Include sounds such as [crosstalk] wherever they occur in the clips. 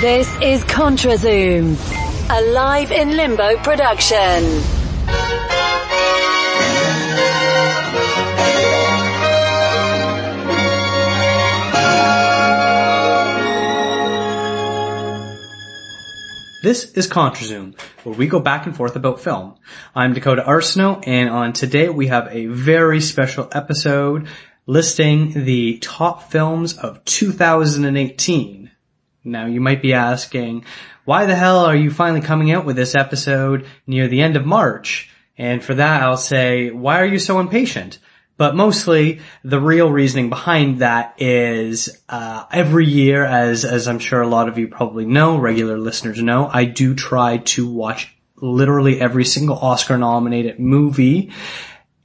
This is ContraZoom, a live in limbo production. This is ContraZoom, where we go back and forth about film. I'm Dakota Arsenault, and on today we have a very special episode listing the top films of 2018. Now you might be asking, why the hell are you finally coming out with this episode near the end of March? And for that I'll say, why are you so impatient? But mostly, the real reasoning behind that is uh, every year, as as I'm sure a lot of you probably know, regular listeners know, I do try to watch literally every single Oscar-nominated movie,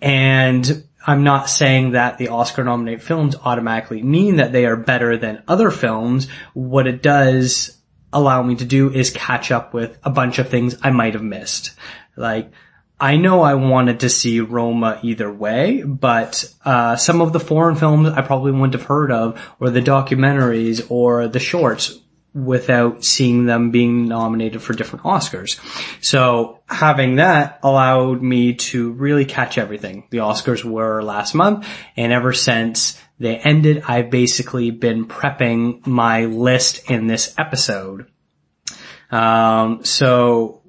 and I'm not saying that the Oscar-nominated films automatically mean that they are better than other films. What it does allow me to do is catch up with a bunch of things I might have missed, like I know I wanted to see Roma either way, but uh, some of the foreign films I probably wouldn't have heard of, or the documentaries, or the shorts, without seeing them being nominated for different Oscars. So having that allowed me to really catch everything. The Oscars were last month, and ever since they ended, I've basically been prepping my list in this episode. Um, so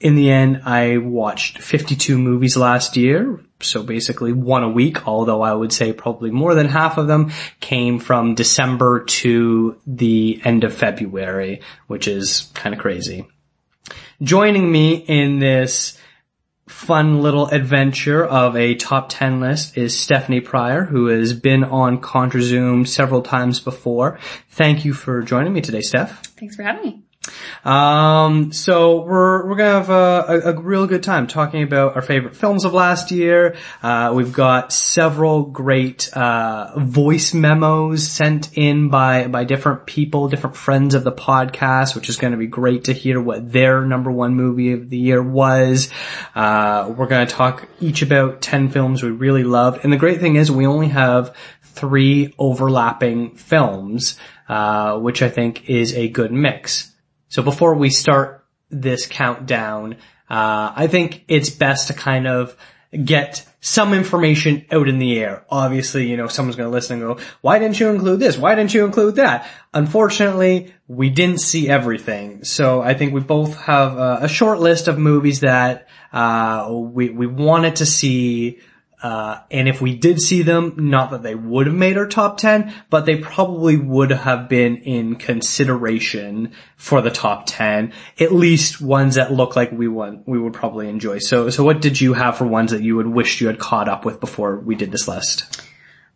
in the end, I watched 52 movies last year, so basically one a week, although I would say probably more than half of them came from December to the end of February, which is kind of crazy. Joining me in this fun little adventure of a top 10 list is Stephanie Pryor, who has been on ContraZoom several times before. Thank you for joining me today, Steph. Thanks for having me. Um, so we're we're gonna have a, a, a, real good time talking about our favorite films of last year. Uh, we've got several great uh, voice memos sent in by by different people, different friends of the podcast, which is going to be great to hear what their number one movie of the year was. Uh, we're gonna talk each about ten films we really loved, and the great thing is we only have three overlapping films, uh, which I think is a good mix. So before we start this countdown, uh, I think it's best to kind of get some information out in the air. Obviously, you know, someone's going to listen and go, why didn't you include this? Why didn't you include that? Unfortunately, we didn't see everything. So I think we both have a, a short list of movies that, uh, we, we wanted to see, uh, and if we did see them, not that they would have made our top 10, but they probably would have been in consideration for the top 10, at least ones that look like we want, we would probably enjoy. So, so what did you have for ones that you would wish you had caught up with before we did this list?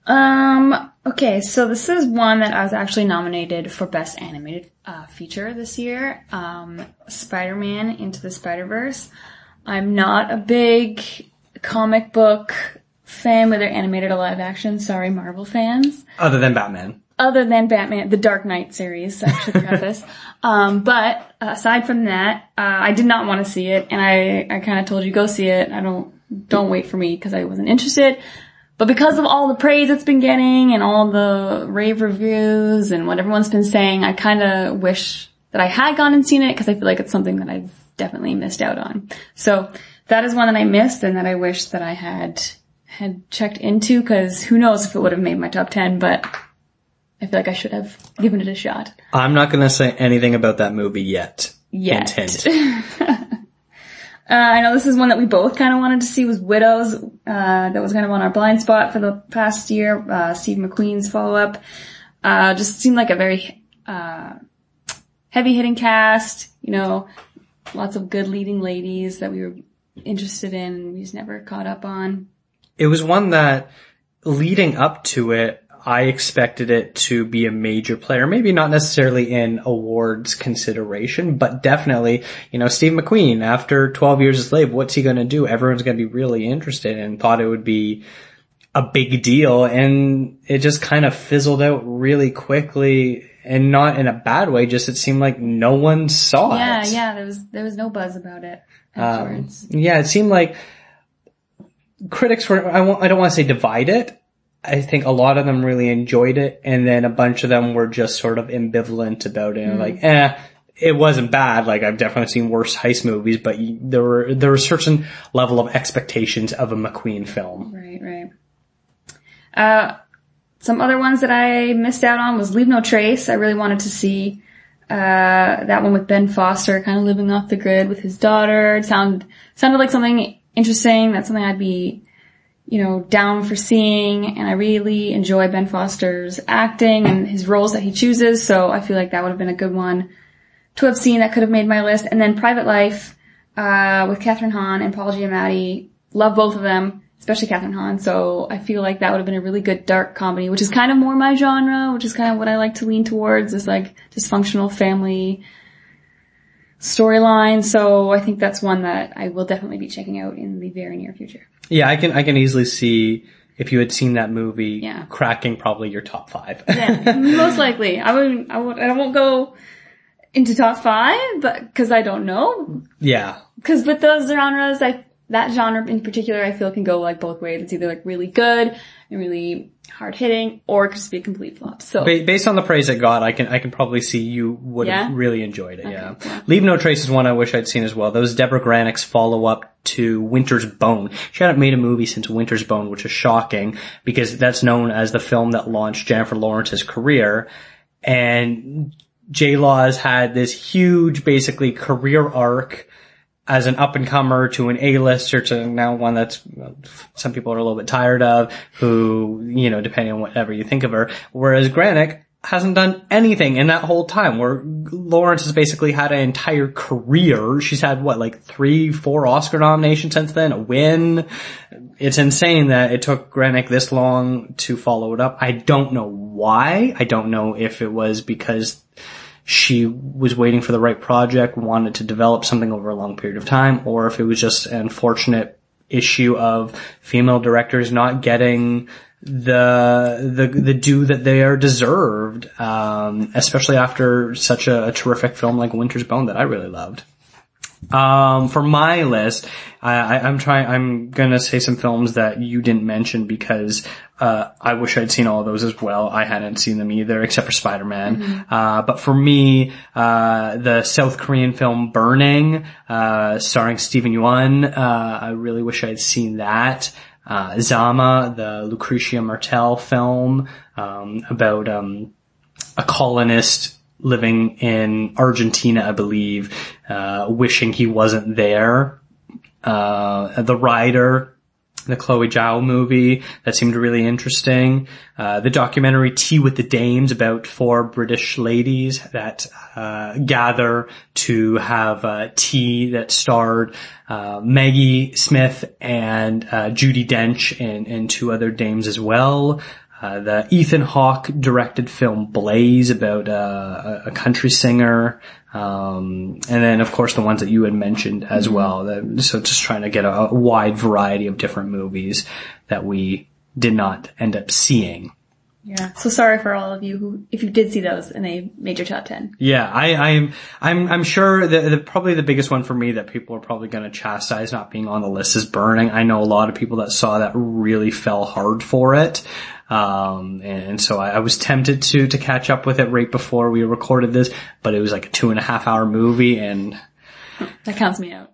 Um, okay, so this is one that I was actually nominated for Best Animated uh, Feature this year. Um, Spider-Man Into the Spider-Verse. I'm not a big comic book fan, whether animated or live action. Sorry, Marvel fans. Other than Batman. Other than Batman, the Dark Knight series, I should preface. [laughs] um, but aside from that, uh, I did not want to see it, and I, I kind of told you go see it. I don't, don't wait for me because I wasn't interested. But because of all the praise it's been getting and all the rave reviews and what everyone's been saying, I kind of wish that I had gone and seen it because I feel like it's something that I've definitely missed out on. So that is one that I missed and that I wish that I had had checked into because who knows if it would have made my top 10, but I feel like I should have given it a shot. I'm not going to say anything about that movie yet. Yet. Hint, hint. [laughs] uh, I know this is one that we both kind of wanted to see was Widows. Uh, that was kind of on our blind spot for the past year. Uh, Steve McQueen's follow up. Uh, just seemed like a very, uh, heavy hitting cast, you know, lots of good leading ladies that we were interested in and we just never caught up on. It was one that leading up to it, I expected it to be a major player. Maybe not necessarily in awards consideration, but definitely, you know, Steve McQueen, after 12 years a slave, what's he going to do? Everyone's going to be really interested and thought it would be a big deal. And it just kind of fizzled out really quickly and not in a bad way. Just it seemed like no one saw yeah, it. Yeah, yeah. There was, there was no buzz about it Um, yeah, it seemed like critics were, I, don't want to say divided, I think a lot of them really enjoyed it, and then a bunch of them were just sort of ambivalent about it, and like, eh, it wasn't bad. Like I've definitely seen worse heist movies, but there were there were a certain level of expectations of a McQueen film. Right, right. Uh, some other ones that I missed out on was Leave No Trace. I really wanted to see uh, that one with Ben Foster, kind of living off the grid with his daughter. It sounded sounded like something interesting. That's something I'd be, you know, down for seeing. And I really enjoy Ben Foster's acting and his roles that he chooses. So I feel like that would have been a good one to have seen that could have made my list. And then Private Life uh, with Kathryn Hahn and Paul Giamatti. Love both of them, especially Kathryn Hahn. So I feel like that would have been a really good dark comedy, which is kind of more my genre, which is kind of what I like to lean towards, is like dysfunctional family storyline. So I think that's one that I will definitely be checking out in the very near future. Yeah, I can I can easily see if you had seen that movie Yeah. cracking probably your top five. Yeah, most likely. I would, I would, I won't go into top five, but cause I don't know. yeah. Cause with those genres, I, that genre in particular, I feel can go like both ways. It's either like really good and really hard hitting, or it could just be a complete flop. So, Ba- based on the praise it got, I can I can probably see you would have really enjoyed it. yeah. yeah. Leave No Trace is one I wish I'd seen as well. Those was Deborah Granik's follow up to Winter's Bone. She hadn't made a movie since Winter's Bone, which is shocking because that's known as the film that launched Jennifer Lawrence's career. And J Law has had this huge, basically career arc as an up and comer to an A-lister to now one that's some people are a little bit tired of, who, you know, depending on whatever you think of her. Whereas Granik hasn't done anything in that whole time where Lawrence has basically had an entire career. She's had what, like three, four Oscar nominations since then, a win. It's insane that it took Granik this long to follow it up. I don't know why. I don't know if it was because she was waiting for the right project, wanted to develop something over a long period of time, or if it was just an unfortunate issue of female directors not getting the the the due that they are deserved, um, especially after such a, a terrific film like Winter's Bone that I really loved. Um, for my list, I, I'm trying. I'm gonna say some films that you didn't mention because uh, I wish I'd seen all those as well. I hadn't seen them either, except for Spider-Man. Uh, but for me, uh, the South Korean film Burning, uh, starring Steven Yeun, uh, I really wish I'd seen that. Uh, Zama, the Lucrecia Martel film um, about um, a colonist living in Argentina, I believe, uh, wishing he wasn't there. Uh, the Rider, the Chloe Zhao movie that seemed really interesting. Uh, the documentary Tea with the Dames about four British ladies that uh, gather to have uh, tea that starred uh, Maggie Smith and uh, Judi Dench and, and two other dames as well. Uh, the Ethan Hawke directed film Blaze about uh, a, country singer, um, and then of course the ones that you had mentioned as well. That, so just trying to get a, a wide variety of different movies that we did not end up seeing. Yeah. So sorry for all of you who, if you did see those and they made your top 10. Yeah, I, I'm, I'm, I'm sure that the, probably the biggest one for me that people are probably going to chastise not being on the list is Burning. I know a lot of people that saw that really fell hard for it. Um, and so I, I was tempted to, to catch up with it right before we recorded this, but it was like a two and a half hour movie and, [laughs] That counts me out.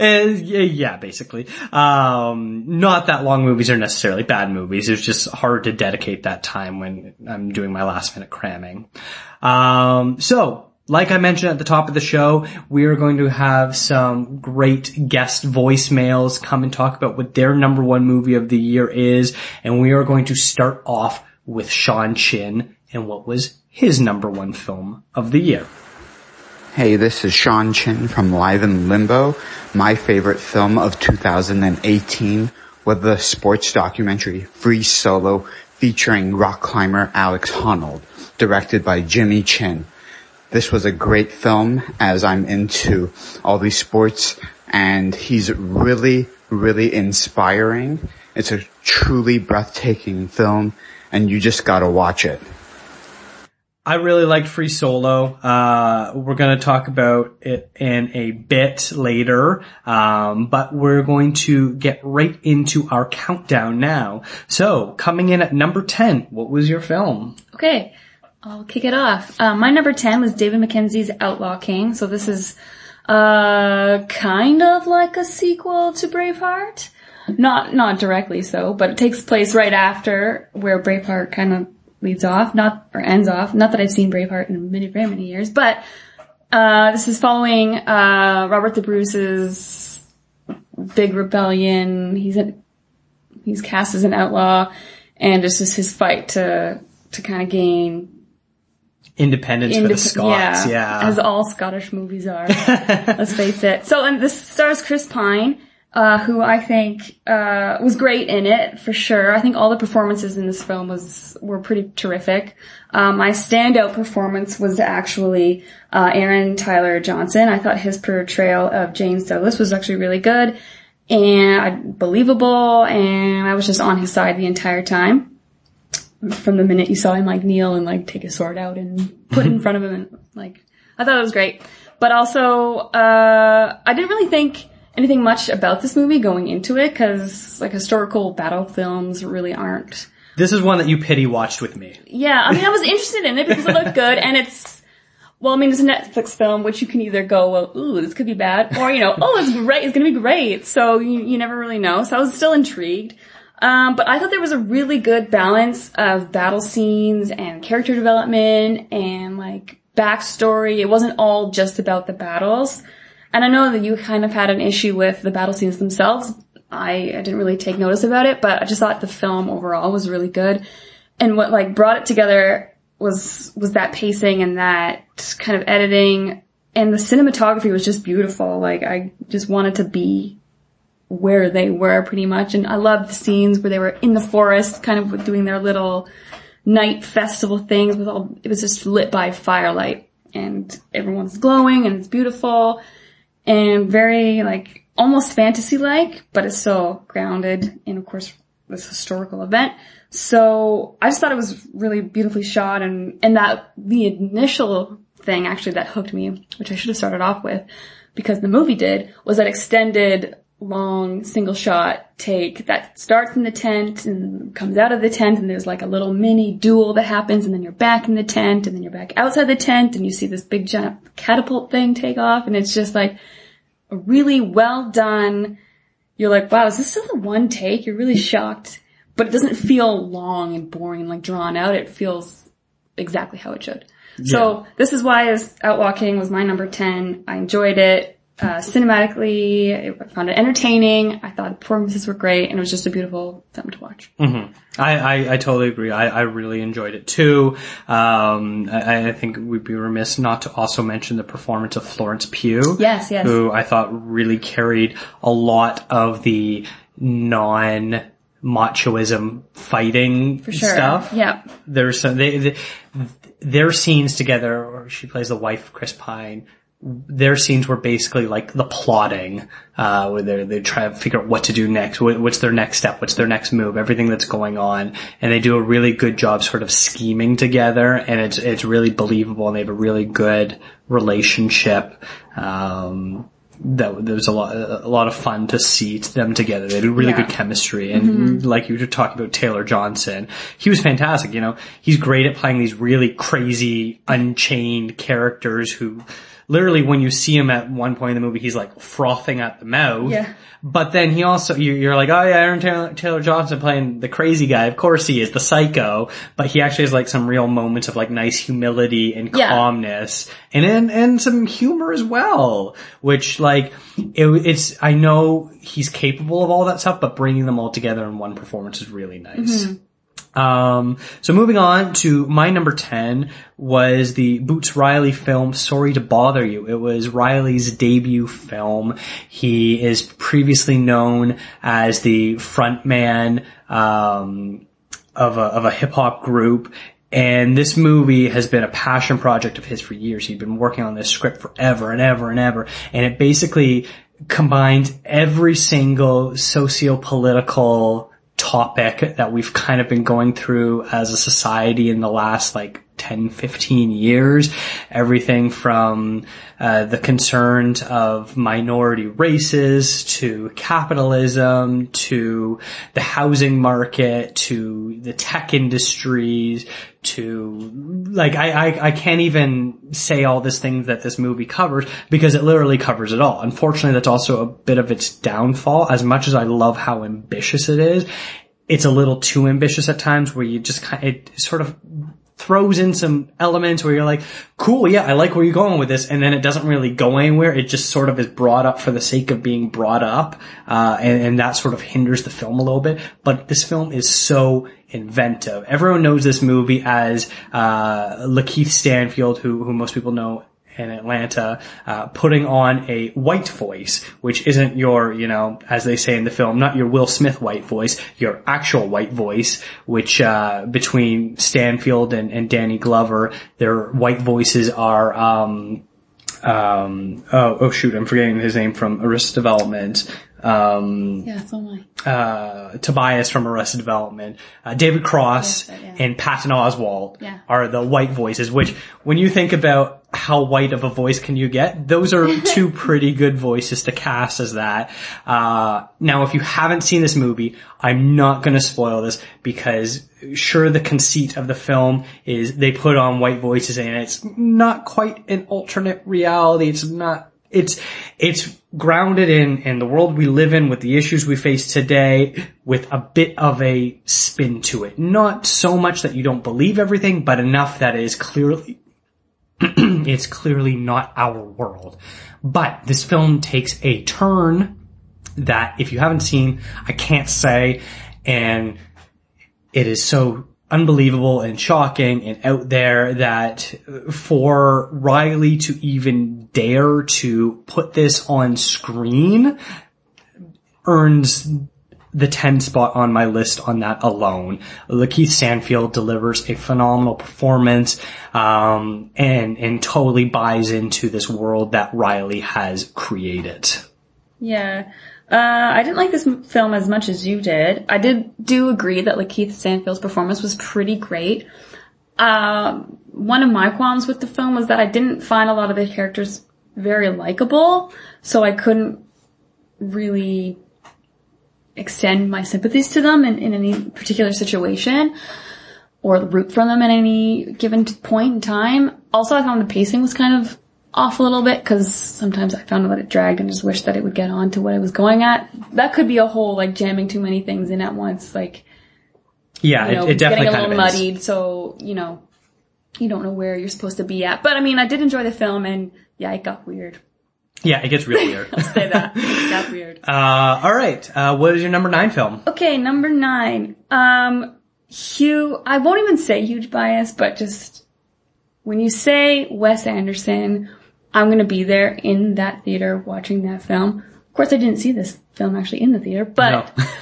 and [laughs] yeah, basically. Um, not that long movies are necessarily bad movies. It's just hard to dedicate that time when I'm doing my last minute cramming. Um, so, like I mentioned at the top of the show, we are going to have some great guest voicemails come and talk about what their number one movie of the year is. And we are going to start off with Sean Chin and what was his number one film of the year. Hey, this is Sean Chin from Live in Limbo. My favorite film of 2018 was the sports documentary Free Solo featuring rock climber Alex Honnold, directed by Jimmy Chin. This was a great film as I'm into all these sports and he's really, really inspiring. It's a truly breathtaking film and you just gotta watch it. I really liked Free Solo. Uh, we're going to talk about it in a bit later, um, but we're going to get right into our countdown now. So, coming in at number 10, what was your film? Okay, I'll kick it off. Uh, my number 10 was David Mackenzie's Outlaw King. So this is, uh, kind of like a sequel to Braveheart. Not, not directly so, but it takes place right after where Braveheart kind of leads off, not, or ends off. Not that I've seen Braveheart in many, very many years, but, uh, this is following, uh, Robert the Bruce's big rebellion. He's a, he's cast as an outlaw and it's just his fight to, to kind of gain Independence for the Indep- Scots, yeah. As all Scottish movies are. [laughs] let's face it. So, and this stars Chris Pine, uh, who I think, uh, was great in it, for sure. I think all the performances in this film was, were pretty terrific. Um, my standout performance was actually, uh, Aaron Taylor Johnson. I thought his portrayal of James Douglas was actually really good and believable, and I was just on his side the entire time from the minute you saw him like kneel and like take his sword out and put it in [laughs] front of him and like I thought it was great. But also, uh, I didn't really think anything much about this movie going into it because like historical battle films really aren't. This is one that you pity watched with me. Yeah, I mean, I was interested in it because it looked [laughs] good and it's, well, I mean, it's a Netflix film, which you can either go, well, ooh, this could be bad, or, you know, [laughs] oh, it's great, it's gonna be great. So you, you never really know. So I was still intrigued. Um, but I thought there was a really good balance of battle scenes and character development and like backstory. It wasn't all just about the battles. And I know that you kind of had an issue with the battle scenes themselves. I, I didn't really take notice about it, but I just thought the film overall was really good. And what like brought it together was, was that pacing and that kind of editing and the cinematography was just beautiful. Like I just wanted to be where they were pretty much. And I loved the scenes where they were in the forest, kind of doing their little night festival things with all, it was just lit by firelight and everyone's glowing and it's beautiful and very like almost fantasy like, but it's still grounded in of course this historical event. So I just thought it was really beautifully shot and, and that the initial thing actually that hooked me, which I should have started off with because the movie did, was that extended long single shot take that starts in the tent and comes out of the tent and there's like a little mini duel that happens and then you're back in the tent and then you're back outside the tent and you see this big giant catapult thing take off and it's just like a really well done. You're like, wow, is this still the one take? You're really shocked, but it doesn't feel long and boring and like drawn out. It feels exactly how it should. So this is why as Outlaw King was my number 10. I enjoyed it. Uh, cinematically, I found it entertaining. I thought the performances were great and it was just a beautiful film to watch. I, I, I totally agree. I, I really enjoyed it too. Um, I, I think we'd be remiss not to also mention the performance of Florence Pugh. Yes, yes. Who I thought really carried a lot of the non machoism fighting For sure. stuff. Yeah. There's some, they, they, their scenes together, she plays the wife of Chris Pine, their scenes were basically like the plotting, uh, where they they try to figure out what to do next, what, what's their next step, what's their next move, everything that's going on, and they do a really good job sort of scheming together, and it's it's really believable, and they have a really good relationship. Um, that there was a lot a lot of fun to see them together. They had really Yeah. good chemistry, and like you were talking about Taylor Johnson, he was fantastic. You know, he's great at playing these really crazy, unchained characters who. Literally, when you see him at one point in the movie, he's like frothing at the mouth. Yeah. But then he also, you- you're like, oh yeah, Aaron Taylor, Taylor Johnson playing the crazy guy. Of course he is, the psycho. But he actually has like some real moments of like nice humility and Yeah. calmness, and and and some humor as well. Which like, it, it's I know he's capable of all that stuff, but bringing them all together in one performance is really nice. Mm-hmm. Um, so moving on to my number 10 was the Boots Riley film Sorry to Bother You. It was Riley's debut film. He is previously known as the frontman, um, of a, of a hip hop group. And this movie has been a passion project of his for years. He'd been working on this script forever and ever and ever. And it basically combined every single socio-political topic that we've kind of been going through as a society in the last like 10, 15 years. Everything from uh, the concerns of minority races to capitalism to the housing market to the tech industries to like I, I I can't even say all these things that this movie covers because it literally covers it all. Unfortunately, that's also a bit of its downfall. As much as I love how ambitious it is, it's a little too ambitious at times where you just kind of, it sort of throws in some elements where you're like, cool, yeah, I like where you're going with this, and then it doesn't really go anywhere. It just sort of is brought up for the sake of being brought up, uh, and, and that sort of hinders the film a little bit. But this film is so inventive. Everyone knows this movie as uh, Lakeith Stanfield, who who most people know in Atlanta, uh, putting on a white voice, which isn't your, you know, as they say in the film, not your Will Smith white voice, your actual white voice, which, uh, between Stanfield and, and Danny Glover, their white voices are, um, um, oh, oh shoot, I'm forgetting his name from Arrested Development. Um, Yeah, so am I. uh, Tobias from Arrested Development, uh, David Cross, Yes, yeah. and Patton Oswalt Yeah. are the white voices, which when you think about how white of a voice can you get, those are [laughs] two pretty good voices to cast as that. Uh, now if you haven't seen this movie, I'm not gonna spoil this because sure the conceit of the film is they put on white voices and it's not quite an alternate reality. It's not it's it's grounded in in the world we live in with the issues we face today with a bit of a spin to it not so much that you don't believe everything but enough that it is clearly [clears throat] it's clearly not our world. But this film takes a turn that if you haven't seen i can't say. And it is so unbelievable and shocking and out there that for Riley to even dare to put this on screen earns the 10 spot on my list on that alone. Lakeith Stanfield delivers a phenomenal performance, um, and, and totally buys into this world that Riley has created. Yeah. Uh, I didn't like this film as much as you did. I did do agree that Lakeith Stanfield's performance was pretty great. Um, one of my qualms with the film was that I didn't find a lot of the characters very likable, so I couldn't really extend my sympathies to them in, in any particular situation or root for them at any given point in time. Also, I found the pacing was kind of off a little bit because sometimes I found that it dragged and just wished that it would get on to what I was going at. That could be a whole like jamming too many things in at once, like Yeah, you know, it, it definitely getting a little of is. muddied. So you know, you don't know where you're supposed to be at. But I mean, I did enjoy the film, and yeah, it got weird. Yeah, it gets real [laughs] weird. Say that [laughs] it got weird. uh, alright, uh, what is your number nine film? Okay, number nine. Um, Hugh, I won't even say huge bias, but just when you say Wes Anderson, I'm gonna be there in that theater watching that film. Of course, I didn't see this film actually in the theater, but No. [laughs]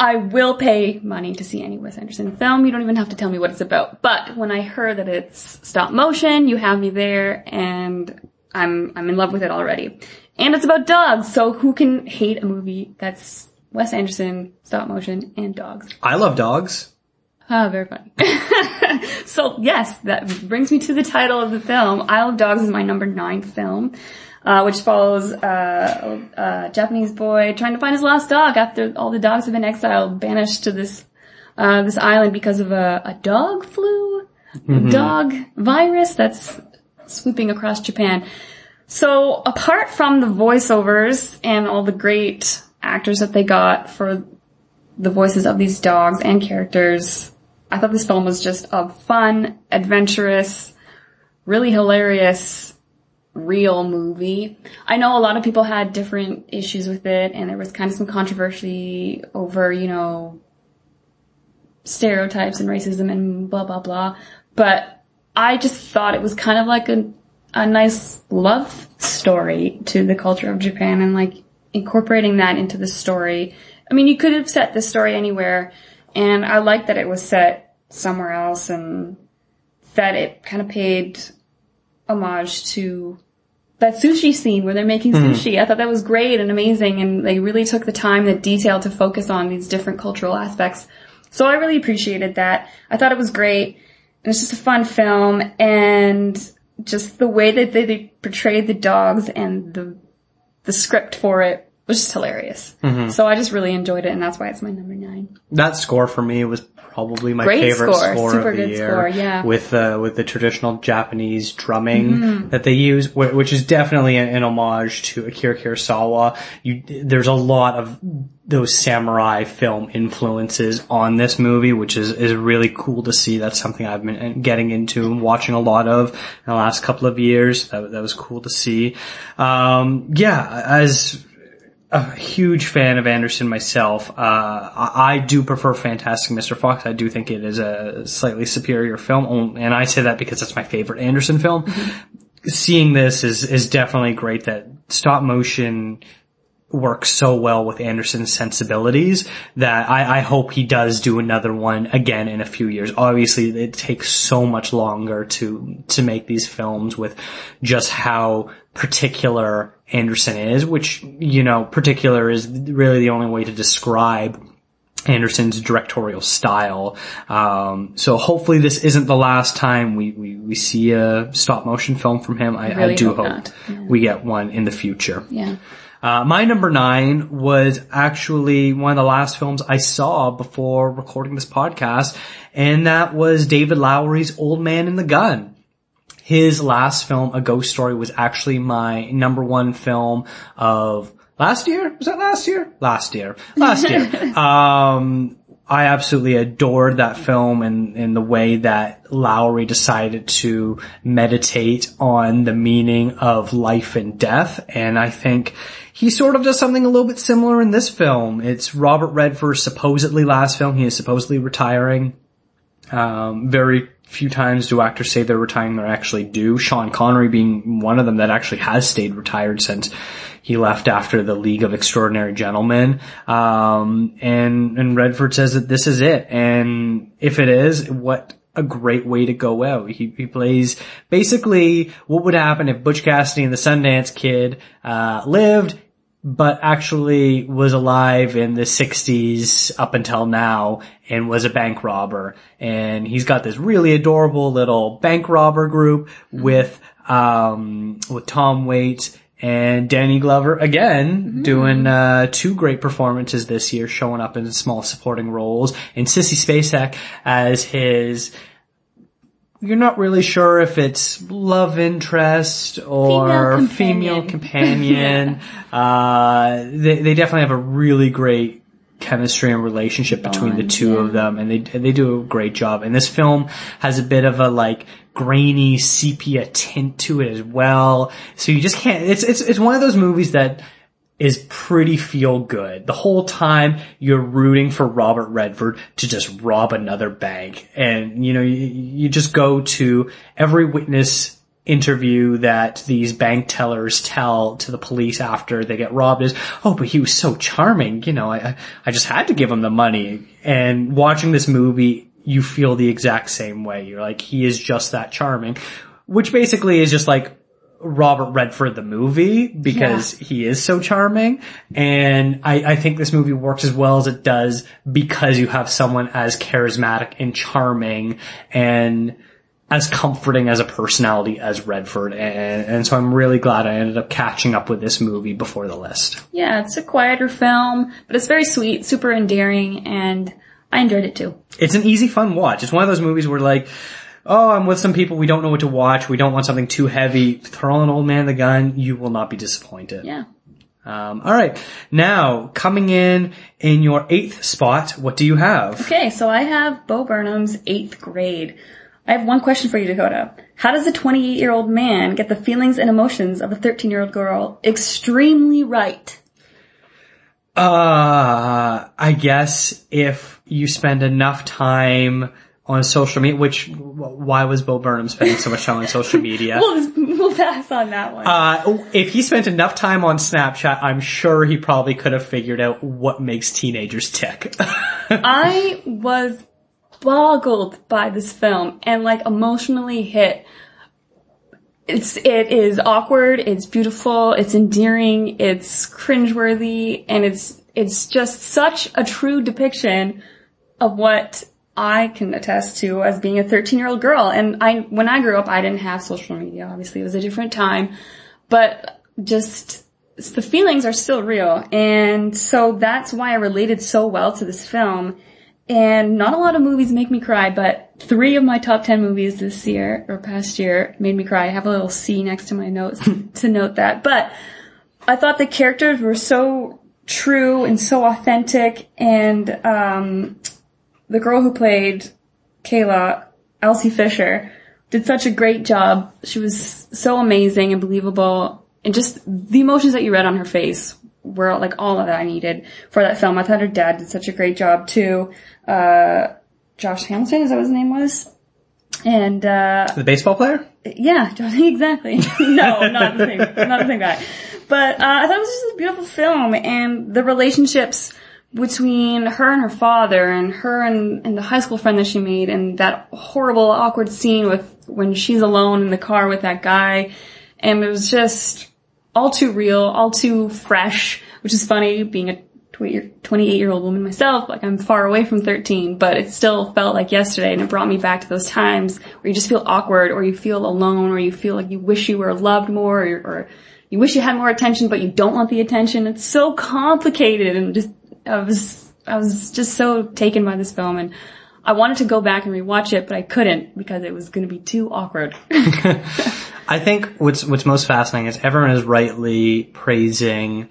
I will pay money to see any Wes Anderson film. You don't even have to tell me what it's about. But when I heard that it's stop motion, you have me there and I'm, I'm in love with it already. And it's about dogs, so who can hate a movie that's Wes Anderson, stop motion, and dogs? I love dogs. Ah, very funny. [laughs] so yes, that brings me to the title of the film. Isle of Dogs is my number nine film, uh, which follows uh, a Japanese boy trying to find his lost dog after all the dogs have been exiled, banished to this uh, this island because of a, a dog flu, dog virus that's sweeping across Japan. So apart from the voiceovers and all the great actors that they got for the voices of these dogs and characters. I thought this film was just a fun, adventurous, really hilarious, real movie. I know a lot of people had different issues with it and there was kind of some controversy over, you know, stereotypes and racism and blah blah blah. But I just thought it was kind of like a a nice love story to the culture of Japan and like incorporating that into the story. I mean, you could have set this story anywhere and I like that it was set somewhere else and that it kind of paid homage to that sushi scene where they're making mm-hmm. sushi. I thought that was great and amazing and they really took the time, the detail to focus on these different cultural aspects. So I really appreciated that. I thought it was great. It's just a fun film and just the way that they, they portrayed the dogs and the the script for it was just hilarious. Mm-hmm. So I just really enjoyed it and that's why it's my number nine. That score for me was probably my Great favorite score. score, Super of the year. score, yeah. With uh, with the traditional Japanese drumming Mm-hmm. that they use, which is definitely an, an homage to Akira Kurosawa. You, there's a lot of those samurai film influences on this movie, which is is really cool to see. That's something I've been getting into and watching a lot of in the last couple of years. That, that was cool to see. Um, yeah, as a huge fan of Anderson myself. Uh, I, do prefer Fantastic Mr. Fox. I do think it is a slightly superior film, and I say that because it's my favorite Anderson film. Seeing this is is definitely great. That stop motion works so well with Anderson's sensibilities that I, I hope he does do another one again in a few years. Obviously, it takes so much longer to to make these films with just how particular Anderson is, which you know, particular is really the only way to describe Anderson's directorial style. Um, so hopefully this isn't the last time we, we, we see a stop motion film from him. I, I really do hope hope. Yeah. we get one in the future. Yeah. Uh, my number nine was actually one of the last films I saw before recording this podcast, and that was David Lowery's Old Man and the Gun. His last film, A Ghost Story, was actually my number one film of last year. Was that last year? Last year. Last year. [laughs] um, I absolutely adored that film and, and the way that Lowery decided to meditate on the meaning of life and death. And I think he sort of does something a little bit similar in this film. It's Robert Redford's supposedly last film. He is supposedly retiring. Um, very few times do actors say they're retiring, they actually do. Sean Connery being one of them that actually has stayed retired since he left after the League of Extraordinary Gentlemen. Um, and, and Redford says that this is it. And if it is, what a great way to go out. He, he plays basically what would happen if Butch Cassidy and the Sundance Kid, uh, lived, but actually was alive in the 60s up until now and was a bank robber. And he's got this really adorable little bank robber group with, um, with Tom Waits and Danny Glover again doing, uh, two great performances this year, showing up in small supporting roles. And Sissy Spacek as his, you're not really sure if it's love interest or Female female companion. companion. [laughs] uh, they, they definitely have a really great chemistry and relationship between the two yeah. of them and they, they do a great job. And this film has a bit of a like grainy sepia tint to it as well. So you just can't, it's, it's, it's one of those movies that is pretty feel good. The whole time you're rooting for Robert Redford to just rob another bank. And, you know, you, you just go to every witness interview that these bank tellers tell to the police after they get robbed is, oh, but he was so charming. You know, I, I just had to give him the money. And watching this movie, you feel the exact same way. You're like, he is just that charming, which basically is just like, Robert Redford the movie because he is so charming. And I, I think this movie works as well as it does because you have someone as charismatic and charming and as comforting as a personality as Redford. And, and so I'm really glad I ended up catching up with this movie before the list. Yeah, it's a quieter film, but it's very sweet, super endearing, and I enjoyed it too. It's an easy, fun watch. It's one of those movies where like, oh, I'm with some people, we don't know what to watch, we don't want something too heavy, throw an old man the gun, you will not be disappointed. Yeah. Um, all right. Now, coming in in your eighth spot, what do you have? Okay, so I have Bo Burnham's eighth grade. I have one question for you, Dakota. How does a 28 year old man get the feelings and emotions of a 13 year old girl extremely right? Uh, I guess if you spend enough time on social media, which, why was Bo Burnham spending so much time on social media? [laughs] We'll, we'll pass on that one. Uh, if he spent enough time on Snapchat, I'm sure he probably could have figured out what makes teenagers tick. [laughs] I was boggled by this film and like emotionally hit. It's, it is awkward, it's beautiful, it's endearing, it's cringeworthy, and it's, it's just such a true depiction of what I can attest to as being a 13 year old girl. And I, when I grew up, I didn't have social media. Obviously, it was a different time, but just the feelings are still real. And so that's why I related so well to this film. And not a lot of movies make me cry, but three of my top 10 movies this year or past year made me cry. I have a little C next to my notes [laughs] to note that. But I thought the characters were so true and so authentic and, um, the girl who played Kayla, Elsie Fisher, did such a great job. She was so amazing and believable and just the emotions that you read on her face were like all of that I needed for that film. I thought her dad did such a great job too. Uh, Josh Hamilton, is that what his name was? And, uh, The baseball player? yeah, [laughs] exactly. [laughs] no, not the same, not the same guy. But, uh, I thought it was just a beautiful film and the relationships between her and her father and her and, and the high school friend that she made and that horrible awkward scene with when she's alone in the car with that guy. And it was just all too real, all too fresh, which is funny being a 28 year old woman myself, like I'm far away from 13, but it still felt like yesterday and it brought me back to those times where you just feel awkward or you feel alone or you feel like you wish you were loved more or, or you wish you had more attention but you don't want the attention. It's so complicated and just, I was, I was just so taken by this film and I wanted to go back and rewatch it, but I couldn't because it was going to be too awkward. [laughs] I think what's what's most fascinating is everyone is rightly praising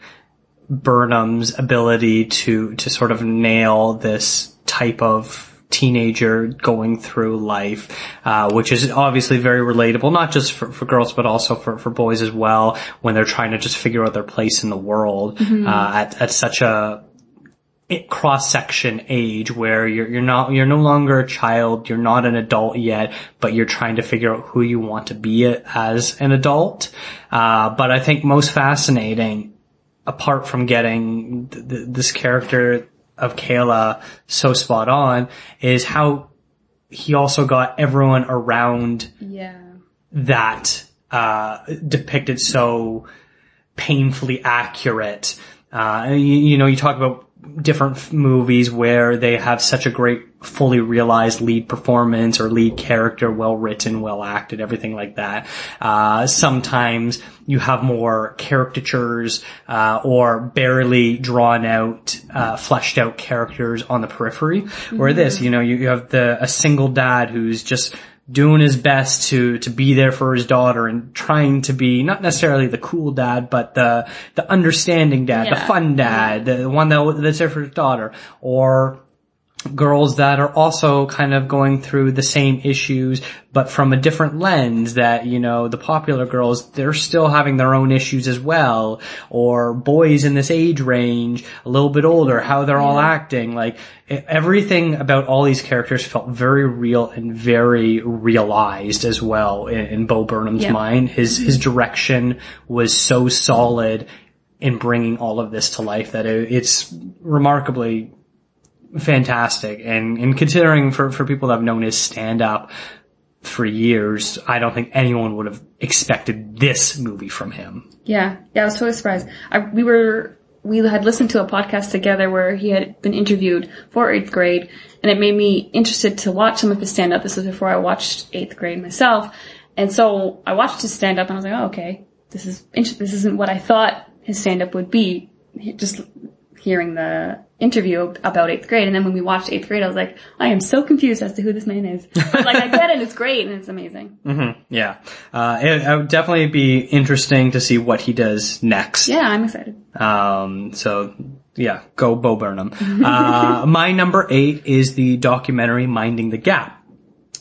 Burnham's ability to to sort of nail this type of teenager going through life, uh, which is obviously very relatable, not just for, for girls, but also for, for boys as well, when they're trying to just figure out their place in the world, uh, at, at such a, cross section age where you're you're not you're no longer a child, you're not an adult yet, but you're trying to figure out who you want to be as an adult. Uh, but I think most fascinating, apart from getting th- th- this character of Kayla so spot on, is how he also got everyone around yeah. that uh, depicted so painfully accurate. Uh, you, you know, you talk about different f- movies where they have such a great, fully realized lead performance or lead character, well written, well acted, everything like that. Uh, sometimes you have more caricatures uh, or barely drawn out, uh, fleshed out characters on the periphery. Where this, you know, you, you have the a single dad who's just doing his best to to be there for his daughter and trying to be not necessarily the cool dad, but the the understanding dad, the fun dad, the one that that's there for his daughter, or girls that are also kind of going through the same issues, but from a different lens that, you know, the popular girls, they're still having their own issues as well, or boys in this age range, a little bit older, how they're all acting, like, everything about all these characters felt very real and very realized as well in, in Bo Burnham's Yeah. mind. His, his direction was so solid in bringing all of this to life that it, it's remarkably fantastic. And, and considering for, for people that have known his stand up for years, I don't think anyone would have expected this movie from him. Yeah, yeah, I was totally surprised. I, we were, we had listened to a podcast together where he had been interviewed for eighth grade, and it made me interested to watch some of his stand up. This was before I watched eighth grade myself, and so I watched his stand up, and I was like, oh, okay, this is this isn't what I thought his stand up would be. Just hearing the interview about eighth grade, and then when we watched eighth grade, I was like, I am so confused as to who this man is. But like I get it, it's great and it's amazing. [laughs] Yeah. Uh, it, it would definitely be interesting to see what he does next. Yeah, I'm excited. Um, so yeah, go Bo Burnham. [laughs] uh, my number eight is the documentary Minding the Gap,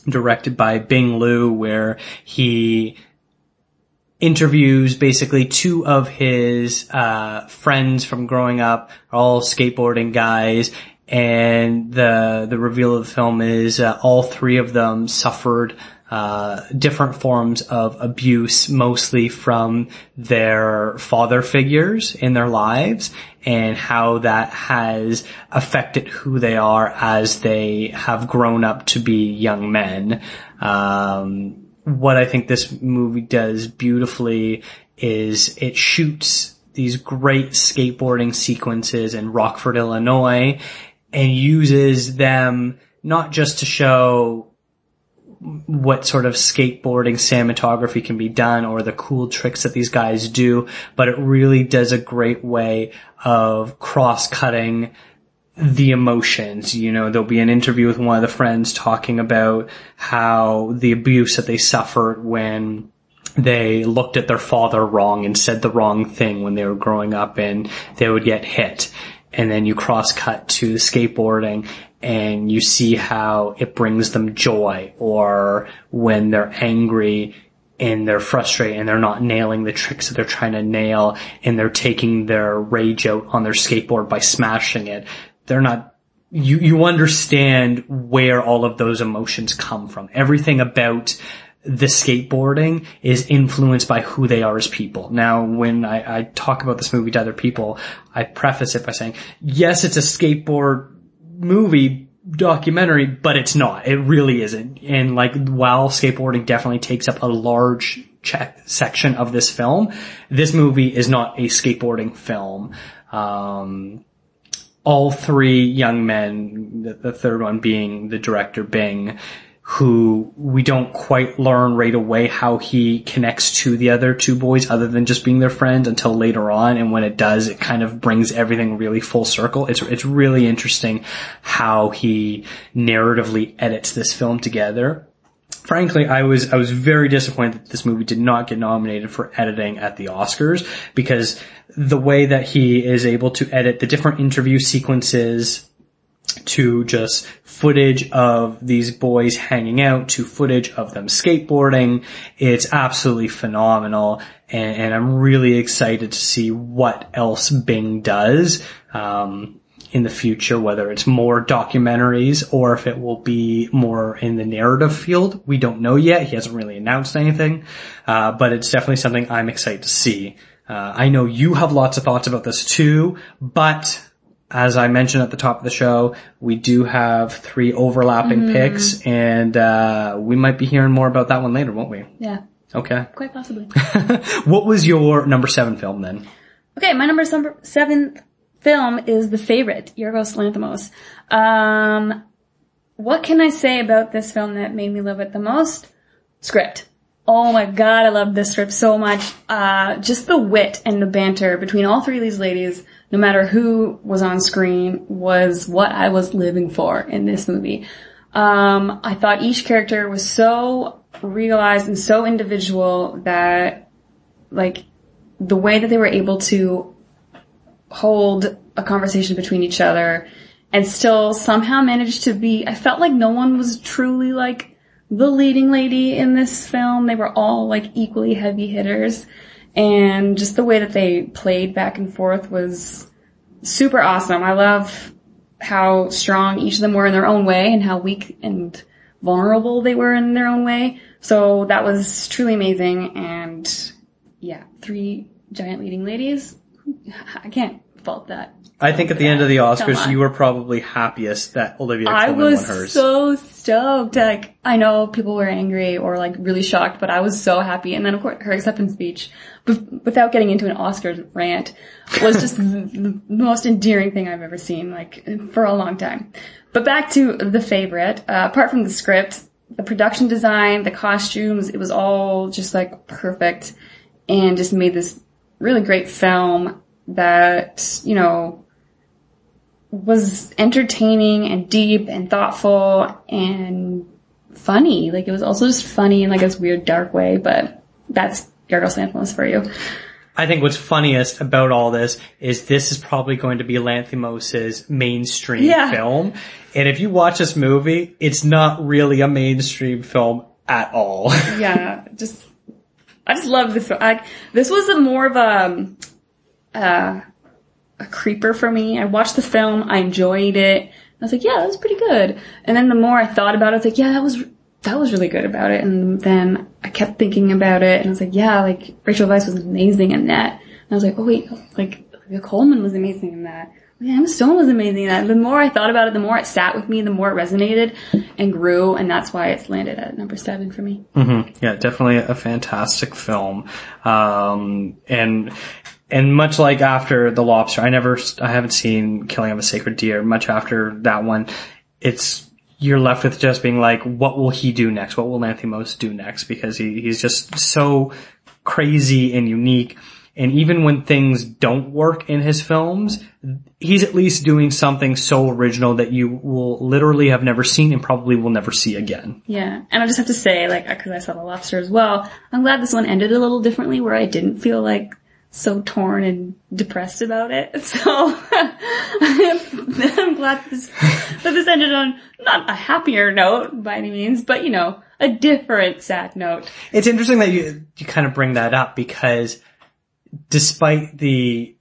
directed by Bing Liu, where he interviews basically two of his uh, friends from growing up, all skateboarding guys, and the the reveal of the film is uh, all three of them suffered uh, different forms of abuse, mostly from their father figures in their lives, and how that has affected who they are as they have grown up to be young men. Um, what I think this movie does beautifully is it shoots these great skateboarding sequences in Rockford, Illinois and uses them not just to show what sort of skateboarding cinematography can be done or the cool tricks that these guys do, but it really does a great way of cross-cutting the emotions. You know, there'll be an interview with one of the friends talking about how the abuse that they suffered when they looked at their father wrong and said the wrong thing when they were growing up and they would get hit. And then you cross cut to skateboarding and you see how it brings them joy or when they're angry and they're frustrated and they're not nailing the tricks that they're trying to nail and they're taking their rage out on their skateboard by smashing it. They're not you, you understand where all of those emotions come from. Everything about the skateboarding is influenced by who they are as people. Now, when I, I, talk about this movie to other people, I preface it by saying, yes, it's a skateboard movie documentary, but it's not. It really isn't. And like, while skateboarding definitely takes up a large section of this film, this movie is not a skateboarding film. Um, all three young men, the, third one being the director Bing, who we don't quite learn right away how he connects to the other two boys other than just being their friend until later on. And when it does, it kind of brings everything really full circle. It's, it's really interesting how he narratively edits this film together. Frankly, I was, I was very disappointed that this movie did not get nominated for editing at the Oscars because the way that he is able to edit the different interview sequences to just footage of these boys hanging out to footage of them skateboarding. It's absolutely phenomenal. And, and I'm really excited to see what else Bing does. Um, in the future, whether it's more documentaries or if it will be more in the narrative field. We don't know yet. He hasn't really announced anything, uh, but it's definitely something I'm excited to see. Uh, I know you have lots of thoughts about this too, but as I mentioned at the top of the show, we do have three overlapping mm-hmm. picks, and uh, we might be hearing more about that one later, won't we? Yeah. Okay. Quite possibly. [laughs] what was your number seven film then? Okay, my number seven film is The Favorite, Yorgos Lanthimos. Um, what can I say about this film that made me love it the most? Script. Oh my god, I love this script so much. Uh, just the wit and the banter between all three of these ladies no matter who was on screen, was what I was living for in this movie. Um, I thought each character was so realized and so individual that, like, the way that they were able to hold a conversation between each other and still somehow manage to be, I felt like no one was truly like the leading lady in this film. They were all like equally heavy hitters and just the way that they played back and forth was super awesome. I love how strong each of them were in their own way and how weak and vulnerable they were in their own way. So that was truly amazing and yeah, three giant leading ladies. [laughs] I can't fault that. I think at the end of the Oscars, you were probably happiest that Olivia Colman I was won hers. so stoked. Like, I know people were angry or like really shocked, but I was so happy. And then of course, her acceptance speech, without getting into an Oscars rant, was just [laughs] the most endearing thing I've ever seen, like, for a long time. But back to the favorite, uh, apart from the script, the production design, the costumes, it was all just like perfect and just made this really great film that, you know, was entertaining and deep and thoughtful and funny. Like it was also just funny in like this weird dark way, but that's Yorgos Lanthimos for you. I think what's funniest about all this is this is probably going to be Lanthimos's mainstream yeah. film. And if you watch this movie, it's not really a mainstream film at all. yeah, [laughs] just, I just love this. Like, this was a more of a, uh, a creeper for me. I watched the film, I enjoyed it. I was like, yeah, that was pretty good. And then the more I thought about it, I was like, yeah, that was, that was really good about it. And then I kept thinking about it and I was like, yeah, like Rachel Weisz was amazing in that. And I was like, oh wait, like Olivia Colman was amazing in that. Yeah, Emma Stone was amazing. The more I thought about it, the more it sat with me, the more it resonated and grew, and that's why it's landed at number seven for me. Mm-hmm. Yeah, definitely a fantastic film. Um, and and much like after the lobster, I never, I haven't seen Killing of a Sacred Deer. Much after that one, it's you're left with just being like, what will he do next? What will Lanthimos do next? Because he, he's just so crazy and unique. And even when things don't work in his films, he's at least doing something so original that you will literally have never seen and probably will never see again. Yeah, and I just have to say, like, because I saw The Lobster as well, I'm glad this one ended a little differently where I didn't feel like so torn and depressed about it. [laughs] So [laughs] I'm glad this, that this ended on not a happier note by any means, but you know, a different sad note. It's interesting that you, you kind of bring that up because despite the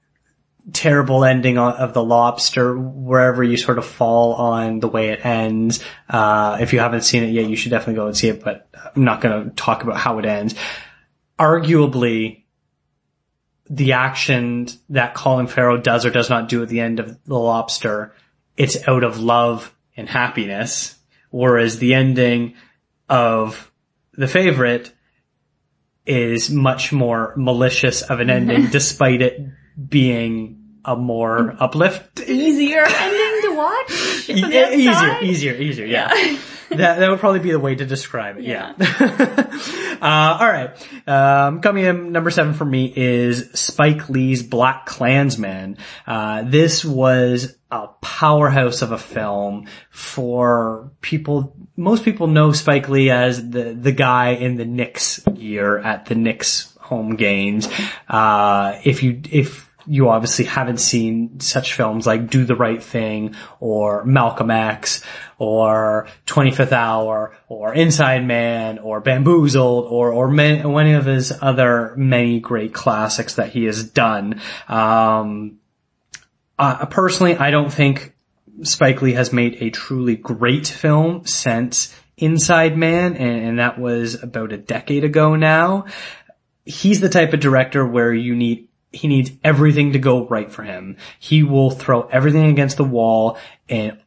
terrible ending of the lobster, wherever you sort of fall on the way it ends, uh, if you haven't seen it yet, you should definitely go and see it, but I'm not going to talk about how it ends. Arguably, the action that Colin Farrell does or does not do at the end of The Lobster, it's out of love and happiness. Whereas the ending of The Favorite is much more malicious of an ending [laughs] despite it being a more uplift. Easier ending to watch? [laughs] Yeah, easier, easier, easier, yeah. [laughs] [laughs] that, that would probably be the way to describe it, yeah. [laughs] uh, alright. Um, coming in number seven for me is Spike Lee's Black Klansman. Uh, this was a powerhouse of a film for people, most people know Spike Lee as the, the guy in the Knicks gear at the Knicks home games. Uh, if you, if you obviously haven't seen such films like Do the Right Thing or Malcolm X or 25th Hour or Inside Man or Bamboozled or, or many, any of his other many great classics that he has done. Um, uh, personally, I don't think Spike Lee has made a truly great film since Inside Man, and, and that was about a decade ago now. He's the type of director where you need he needs everything to go right for him. He will throw everything against the wall and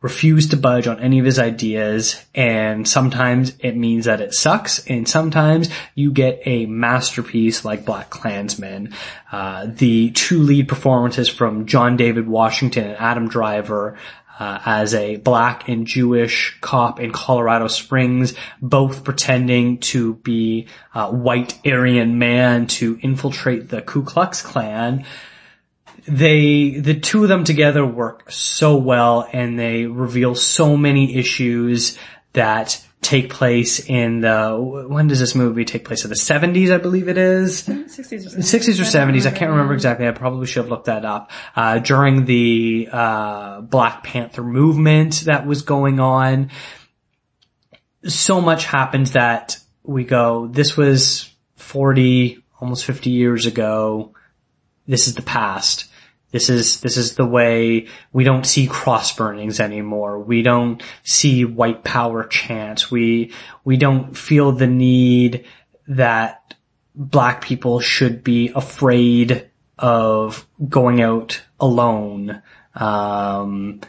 refuse to budge on any of his ideas and sometimes it means that it sucks and sometimes you get a masterpiece like Black Klansman. Uh, the two lead performances from John David Washington and Adam Driver uh, as a black and Jewish cop in Colorado Springs, both pretending to be a white Aryan man to infiltrate the Ku Klux Klan they the two of them together work so well and they reveal so many issues that take place in the when does this movie take place? In the 70s I believe it is? 60s or 60s or 70s I can't remember exactly. I probably should have looked that up. Uh, during the uh, Black Panther movement that was going on so much happened that we go this was 40 almost 50 years ago. This is the past this is, this is the way we don't see cross burnings anymore. We don't see white power chants. We, we don't feel the need that black people should be afraid of going out alone. Um,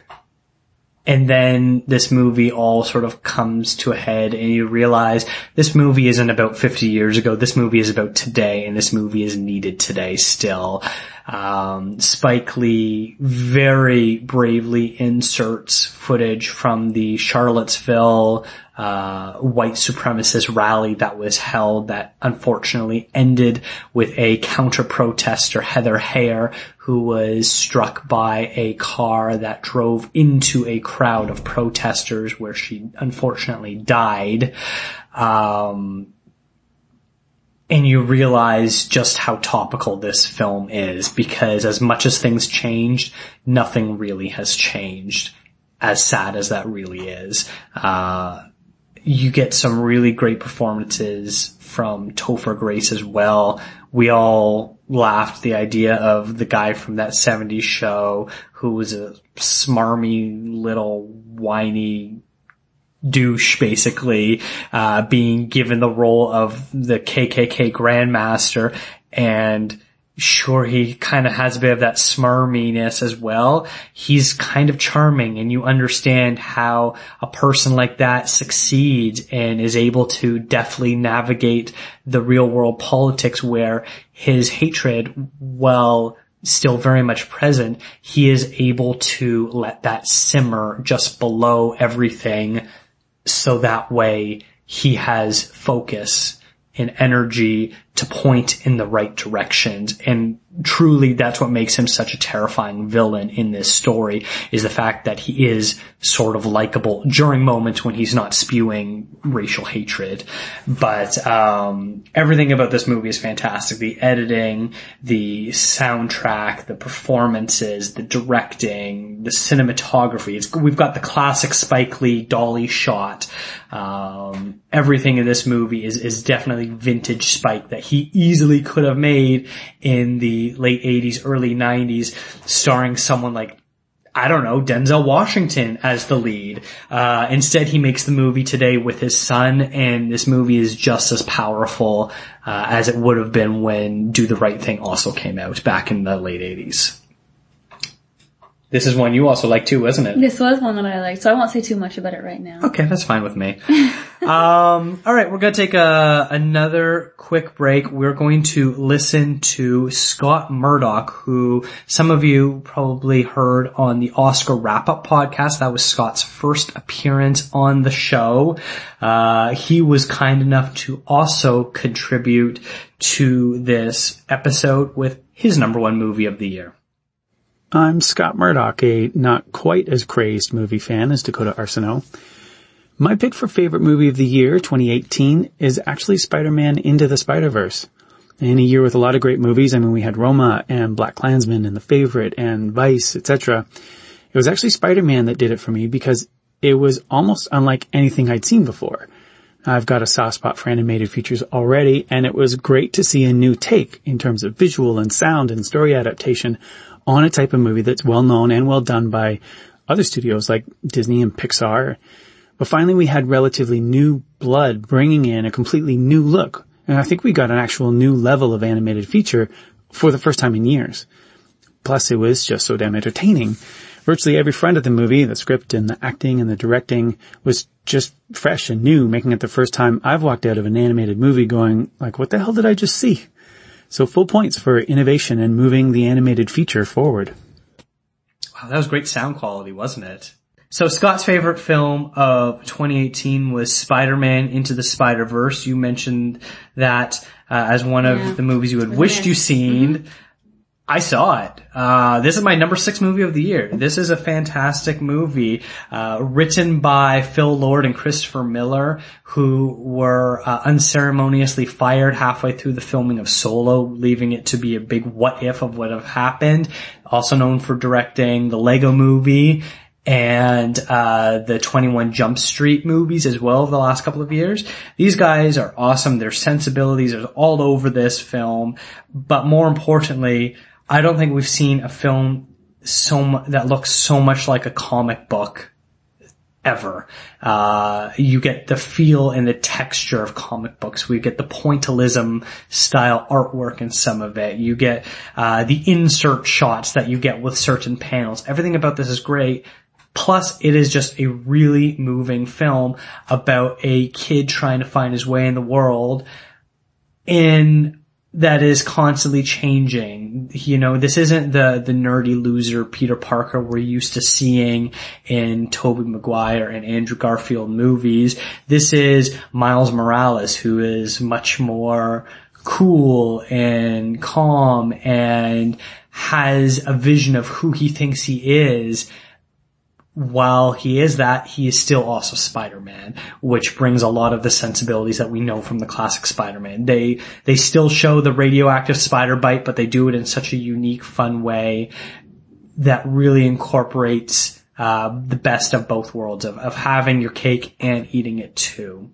and then this movie all sort of comes to a head and you realize this movie isn't about 50 years ago. This movie is about today and this movie is needed today still. Um, Spike Lee very bravely inserts footage from the Charlottesville uh, white supremacist rally that was held that unfortunately ended with a counter protester, Heather Heyer, who was struck by a car that drove into a crowd of protesters where she unfortunately died. Um, and you realize just how topical this film is because as much as things changed, nothing really has changed. As sad as that really is, uh, you get some really great performances from Topher Grace as well. We all laughed the idea of the guy from that 70s show who was a smarmy little whiny douche basically uh, being given the role of the KKK grandmaster. And sure he kind of has a bit of that smarminess as well. He's kind of charming and you understand how a person like that succeeds and is able to deftly navigate the real world politics where his hatred while still very much present, he is able to let that simmer just below everything so that way he has focus and energy to point in the right directions. And truly that's what makes him such a terrifying villain in this story is the fact that he is sort of likable during moments when he's not spewing racial hatred. But um, everything about this movie is fantastic. The editing, the soundtrack, the performances, the directing, the cinematography. It's, we've got the classic Spike Lee dolly shot. Um, everything in this movie is, is definitely vintage Spike that he easily could have made in the late 80s, early 90s, starring someone like I don't know, Denzel Washington as the lead. Uh, instead he makes the movie today with his son and this movie is just as powerful, uh, as it would have been when Do the Right Thing also came out back in the late 80s. This is one you also like too, isn't it? This was one that I liked, so I won't say too much about it right now. Okay, that's fine with me. [laughs] um, all right, we're going to take a, another quick break. We're going to listen to Scott Murdoch, who some of you probably heard on the Oscar wrap-up podcast. That was Scott's first appearance on the show. Uh, he was kind enough to also contribute to this episode with his number one movie of the year. I'm Scott Murdoch, a not quite as crazed movie fan as Dakota Arsenault. My pick for favorite movie of the year, 2018, is actually Spider-Man Into the Spider-Verse. In a year with a lot of great movies, I mean, we had Roma and Black Klansman and The Favorite and Vice, etc. It was actually Spider-Man that did it for me because it was almost unlike anything I'd seen before. I've got a soft spot for animated features already, and it was great to see a new take in terms of visual and sound and story adaptation on a type of movie that's well known and well done by other studios like Disney and Pixar. But finally we had relatively new blood bringing in a completely new look. And I think we got an actual new level of animated feature for the first time in years. Plus it was just so damn entertaining. Virtually every front of the movie, the script and the acting and the directing was just fresh and new, making it the first time I've walked out of an animated movie going like, what the hell did I just see? So full points for innovation and moving the animated feature forward. Wow, that was great sound quality, wasn't it? So Scott's favorite film of 2018 was Spider-Man Into the Spider-Verse. You mentioned that uh, as one of the movies you had wished you seen. I saw it. Uh, this is my number six movie of the year. This is a fantastic movie, uh, written by Phil Lord and Christopher Miller, who were uh, unceremoniously fired halfway through the filming of Solo, leaving it to be a big what if of what have happened. Also known for directing the Lego movie and uh, the 21 Jump Street movies as well the last couple of years. These guys are awesome. Their sensibilities are all over this film, but more importantly, I don't think we've seen a film so mu- that looks so much like a comic book ever. Uh, you get the feel and the texture of comic books. We get the pointillism style artwork in some of it. You get, uh, the insert shots that you get with certain panels. Everything about this is great. Plus, it is just a really moving film about a kid trying to find his way in the world in that is constantly changing. You know, this isn't the, the nerdy loser Peter Parker we're used to seeing in Tobey Maguire and Andrew Garfield movies. This is Miles Morales who is much more cool and calm and has a vision of who he thinks he is while he is that, he is still also Spider-Man, which brings a lot of the sensibilities that we know from the classic Spider-Man. They, they still show the radioactive spider bite, but they do it in such a unique, fun way that really incorporates, uh, the best of both worlds of, of having your cake and eating it too.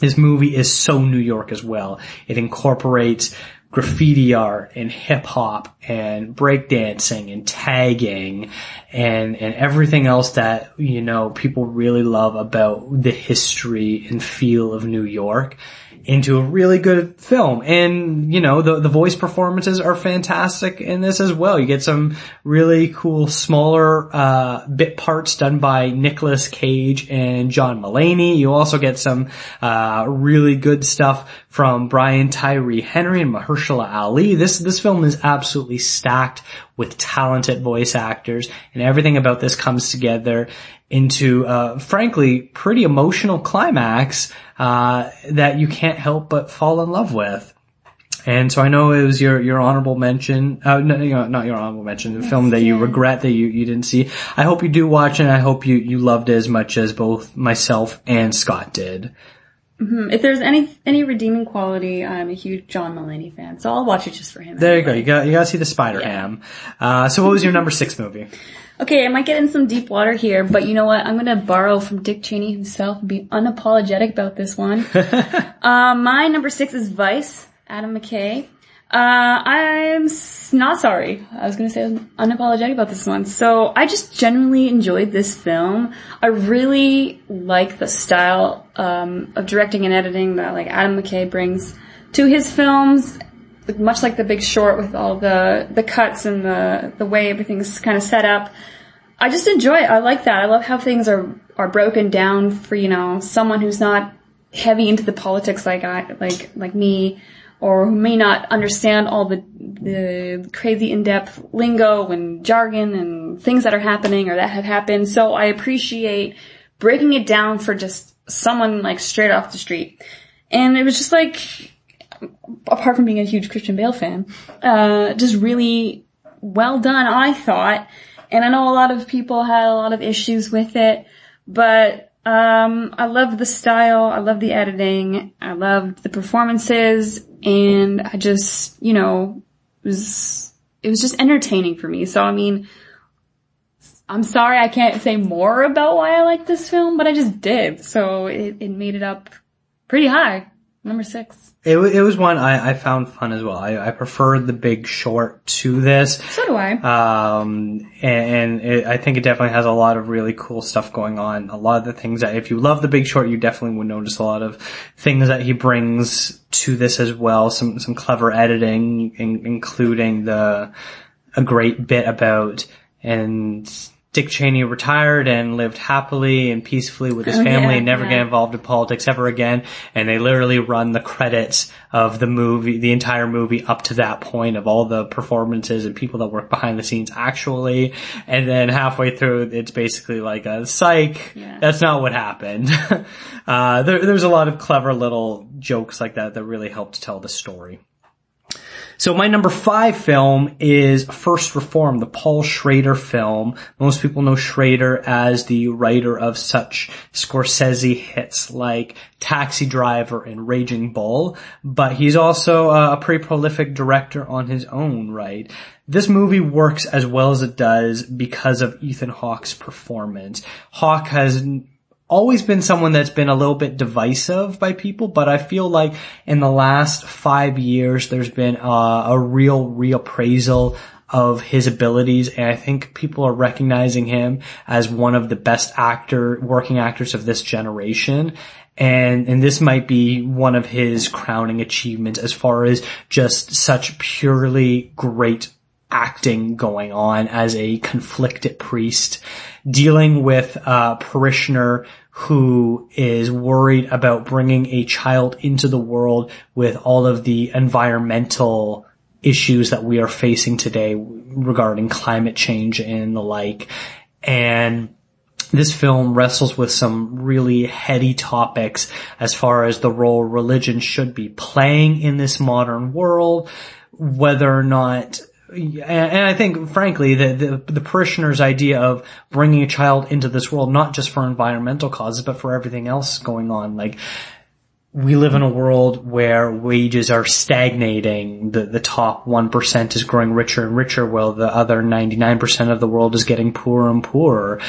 This movie is so New York as well. It incorporates graffiti art and hip hop and breakdancing and tagging and, and everything else that, you know, people really love about the history and feel of New York. Into a really good film. And, you know, the, the voice performances are fantastic in this as well. You get some really cool smaller, uh, bit parts done by Nicolas Cage and John Mulaney. You also get some, uh, really good stuff from Brian Tyree Henry and Mahershala Ali. This, this film is absolutely stacked with talented voice actors and everything about this comes together into, uh, frankly, pretty emotional climax, uh, that you can't help but fall in love with. And so I know it was your, your honorable mention, uh, no, you know, not your honorable mention, the film that you regret that you, you didn't see. I hope you do watch it and I hope you, you loved it as much as both myself and Scott did. If there's any any redeeming quality, I'm a huge John Mulaney fan, so I'll watch it just for him. There you go. You got, you gotta see the Spider Ham. Uh, so what was your number six movie? Okay, I might get in some deep water here, but you know what? I'm gonna borrow from Dick Cheney himself and be unapologetic about this one. [laughs] uh, my number six is Vice, Adam McKay. Uh, I'm s- not sorry. I was gonna say I'm unapologetic about this one. So I just genuinely enjoyed this film. I really like the style, um, of directing and editing that like Adam McKay brings to his films much like the big short with all the the cuts and the the way everything's kind of set up. I just enjoy it. I like that. I love how things are are broken down for you know someone who's not heavy into the politics like i like like me or who may not understand all the the crazy in-depth lingo and jargon and things that are happening or that have happened. So i appreciate breaking it down for just someone like straight off the street. And it was just like apart from being a huge Christian Bale fan, uh, just really well done, I thought. And I know a lot of people had a lot of issues with it, but um, I loved the style, I loved the editing, I loved the performances, and I just, you know, it was it was just entertaining for me. So I mean, I'm sorry I can't say more about why I like this film, but I just did. So it, it made it up pretty high, number six. It, it was one I, I found fun as well. I, I preferred the big short to this. So do I. Um, and, and it, I think it definitely has a lot of really cool stuff going on. A lot of the things that if you love the Big Short, you definitely would notice a lot of things that he brings to this as well. Some some clever editing, in, including the a great bit about and. Dick Cheney retired and lived happily and peacefully with his Oh, family yeah, and never yeah. get involved in politics ever again. And they literally run the credits of the movie, the entire movie up to that point of all the performances and people that work behind the scenes actually. And then halfway through, it's basically like a psych. Yeah. That's not what happened. [laughs] uh, there, there's a lot of clever little jokes like that that really helped tell the story. So my number five film is First Reformed, the Paul Schrader film. Most people know Schrader as the writer of such Scorsese hits like Taxi Driver and Raging Bull, but he's also uh, a pretty prolific director on his own, right? This movie works as well as it does because of Ethan Hawke's performance. Hawke has always been someone that's been a little bit divisive by people, but I feel like in the last five years, there's been uh, a real reappraisal of his abilities, and I think people are recognizing him as one of the best actor, working actors of this generation. And, and this might be one of his crowning achievements as far as just such purely great acting going on as a conflicted priest dealing with a parishioner who is worried about bringing a child into the world with all of the environmental issues that we are facing today regarding climate change and the like. And this film wrestles with some really heady topics as far as the role religion should be playing in this modern world, whether or not and I think, frankly, the, the the parishioner's idea of bringing a child into this world, not just for environmental causes, but for everything else going on, like we live in a world where wages are stagnating. The the top one percent is growing richer and richer, while the other ninety nine percent of the world is getting poorer and poorer.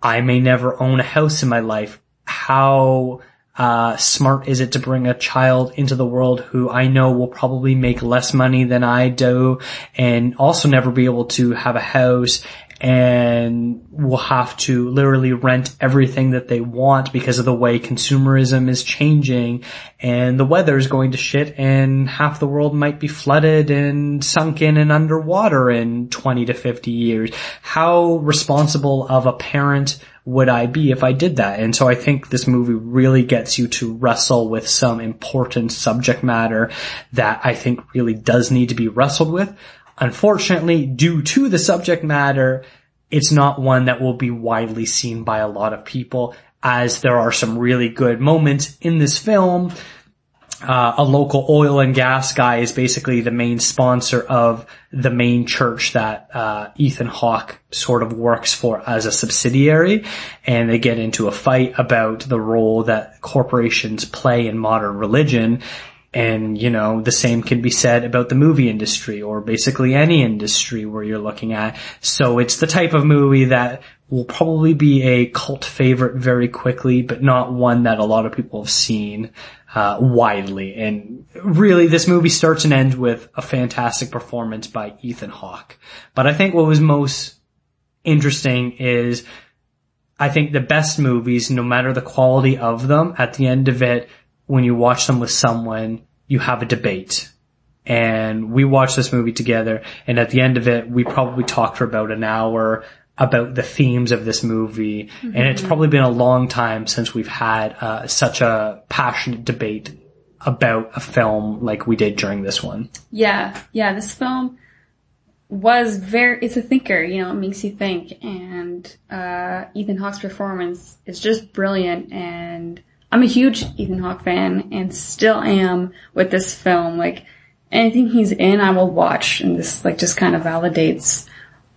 I may never own a house in my life. How uh, smart is it to bring a child into the world who I know will probably make less money than I do and also never be able to have a house and will have to literally rent everything that they want because of the way consumerism is changing and the weather is going to shit and half the world might be flooded and sunken and underwater in 20 to 50 years. How responsible of a parent would I be if I did that? And so I think this movie really gets you to wrestle with some important subject matter that I think really does need to be wrestled with. Unfortunately, due to the subject matter, it's not one that will be widely seen by a lot of people as there are some really good moments in this film. Uh, a local oil and gas guy is basically the main sponsor of the main church that uh, Ethan Hawke sort of works for as a subsidiary, and they get into a fight about the role that corporations play in modern religion. And, you know, the same can be said about the movie industry or basically any industry where you're looking at. So it's the type of movie that will probably be a cult favorite very quickly, but not one that a lot of people have seen uh, widely. And really, this movie starts and ends with a fantastic performance by Ethan Hawke. But I think what was most interesting is I think the best movies, no matter the quality of them, at the end of it, when you watch them with someone, you have a debate. And we watched this movie together, and at the end of it, we probably talked for about an hour about the themes of this movie. Mm-hmm. And it's probably been a long time since we've had uh, such a passionate debate about a film like we did during this one. Yeah, yeah, this film was very, it's a thinker, you know, it makes you think and, uh, Ethan Hawke's performance is just brilliant and I'm a huge Ethan Hawke fan and still am with this film. Like anything he's in, I will watch and this like just kind of validates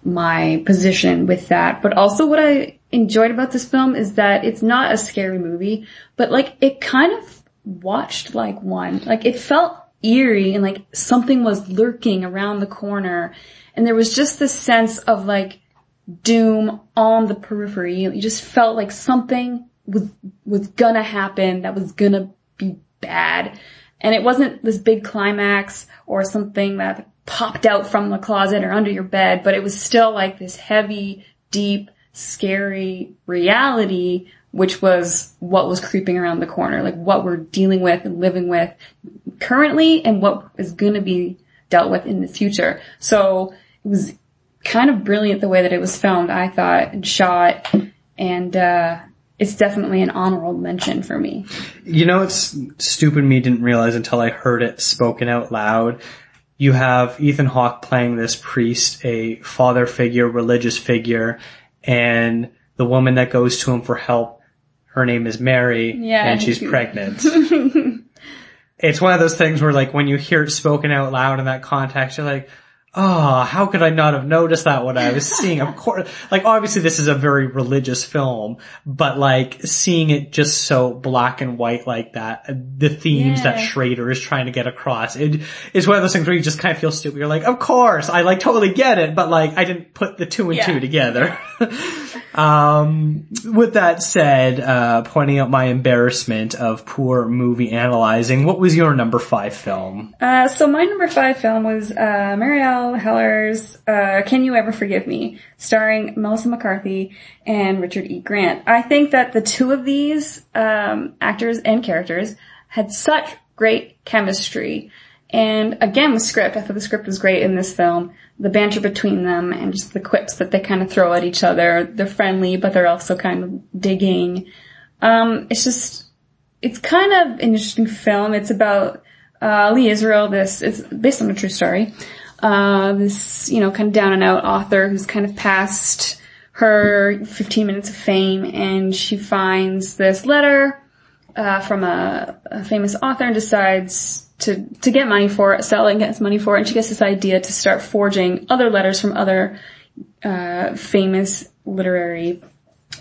my position with that. But also what I enjoyed about this film is that it's not a scary movie, but like it kind of watched like one. Like it felt eerie and like something was lurking around the corner and there was just this sense of like doom on the periphery. You just felt like something was, was gonna happen that was gonna be bad. And it wasn't this big climax or something that popped out from the closet or under your bed, but it was still like this heavy, deep, scary reality, which was what was creeping around the corner, like what we're dealing with and living with currently and what is going to be dealt with in the future. So it was kind of brilliant the way that it was filmed, I thought, and shot. And, uh, it's definitely an honorable mention for me. You know, it's stupid me didn't realize until I heard it spoken out loud. You have Ethan Hawke playing this priest, a father figure, religious figure, and the woman that goes to him for help, her name is Mary, Yeah. and she's pregnant. [laughs] it's one of those things where like when you hear it spoken out loud in that context, you're like, oh, how could I not have noticed that when I was [laughs] seeing? Of course, like obviously this is a very religious film, but like seeing it just so black and white like that, the themes that Schrader is trying to get across, it is one of those things where you just kind of feel stupid. You're like, of course, I like totally get it, but like I didn't put the two and Yeah. two together. [laughs] [laughs] Um, with that said, uh, pointing out my embarrassment of poor movie analyzing, what was your number five film? Uh, so my number five film was, uh, Marielle Heller's, uh, Can You Ever Forgive Me? Starring Melissa McCarthy and Richard E. Grant. I think that the two of these, um, actors and characters had such great chemistry. And again, the script, I thought the script was great in this film. The banter between them and just the quips that they kind of throw at each other. They're friendly, but they're also kind of digging. Um, it's just, it's kind of an interesting film. It's about uh, Lee Israel. This it's based on a true story. Uh, this you know kind of down and out author who's kind of past her 15 minutes of fame, and she finds this letter uh, from a, a famous author and decides to to get money for it, sell it, and gets money for it. And she gets this idea to start forging other letters from other uh, famous literary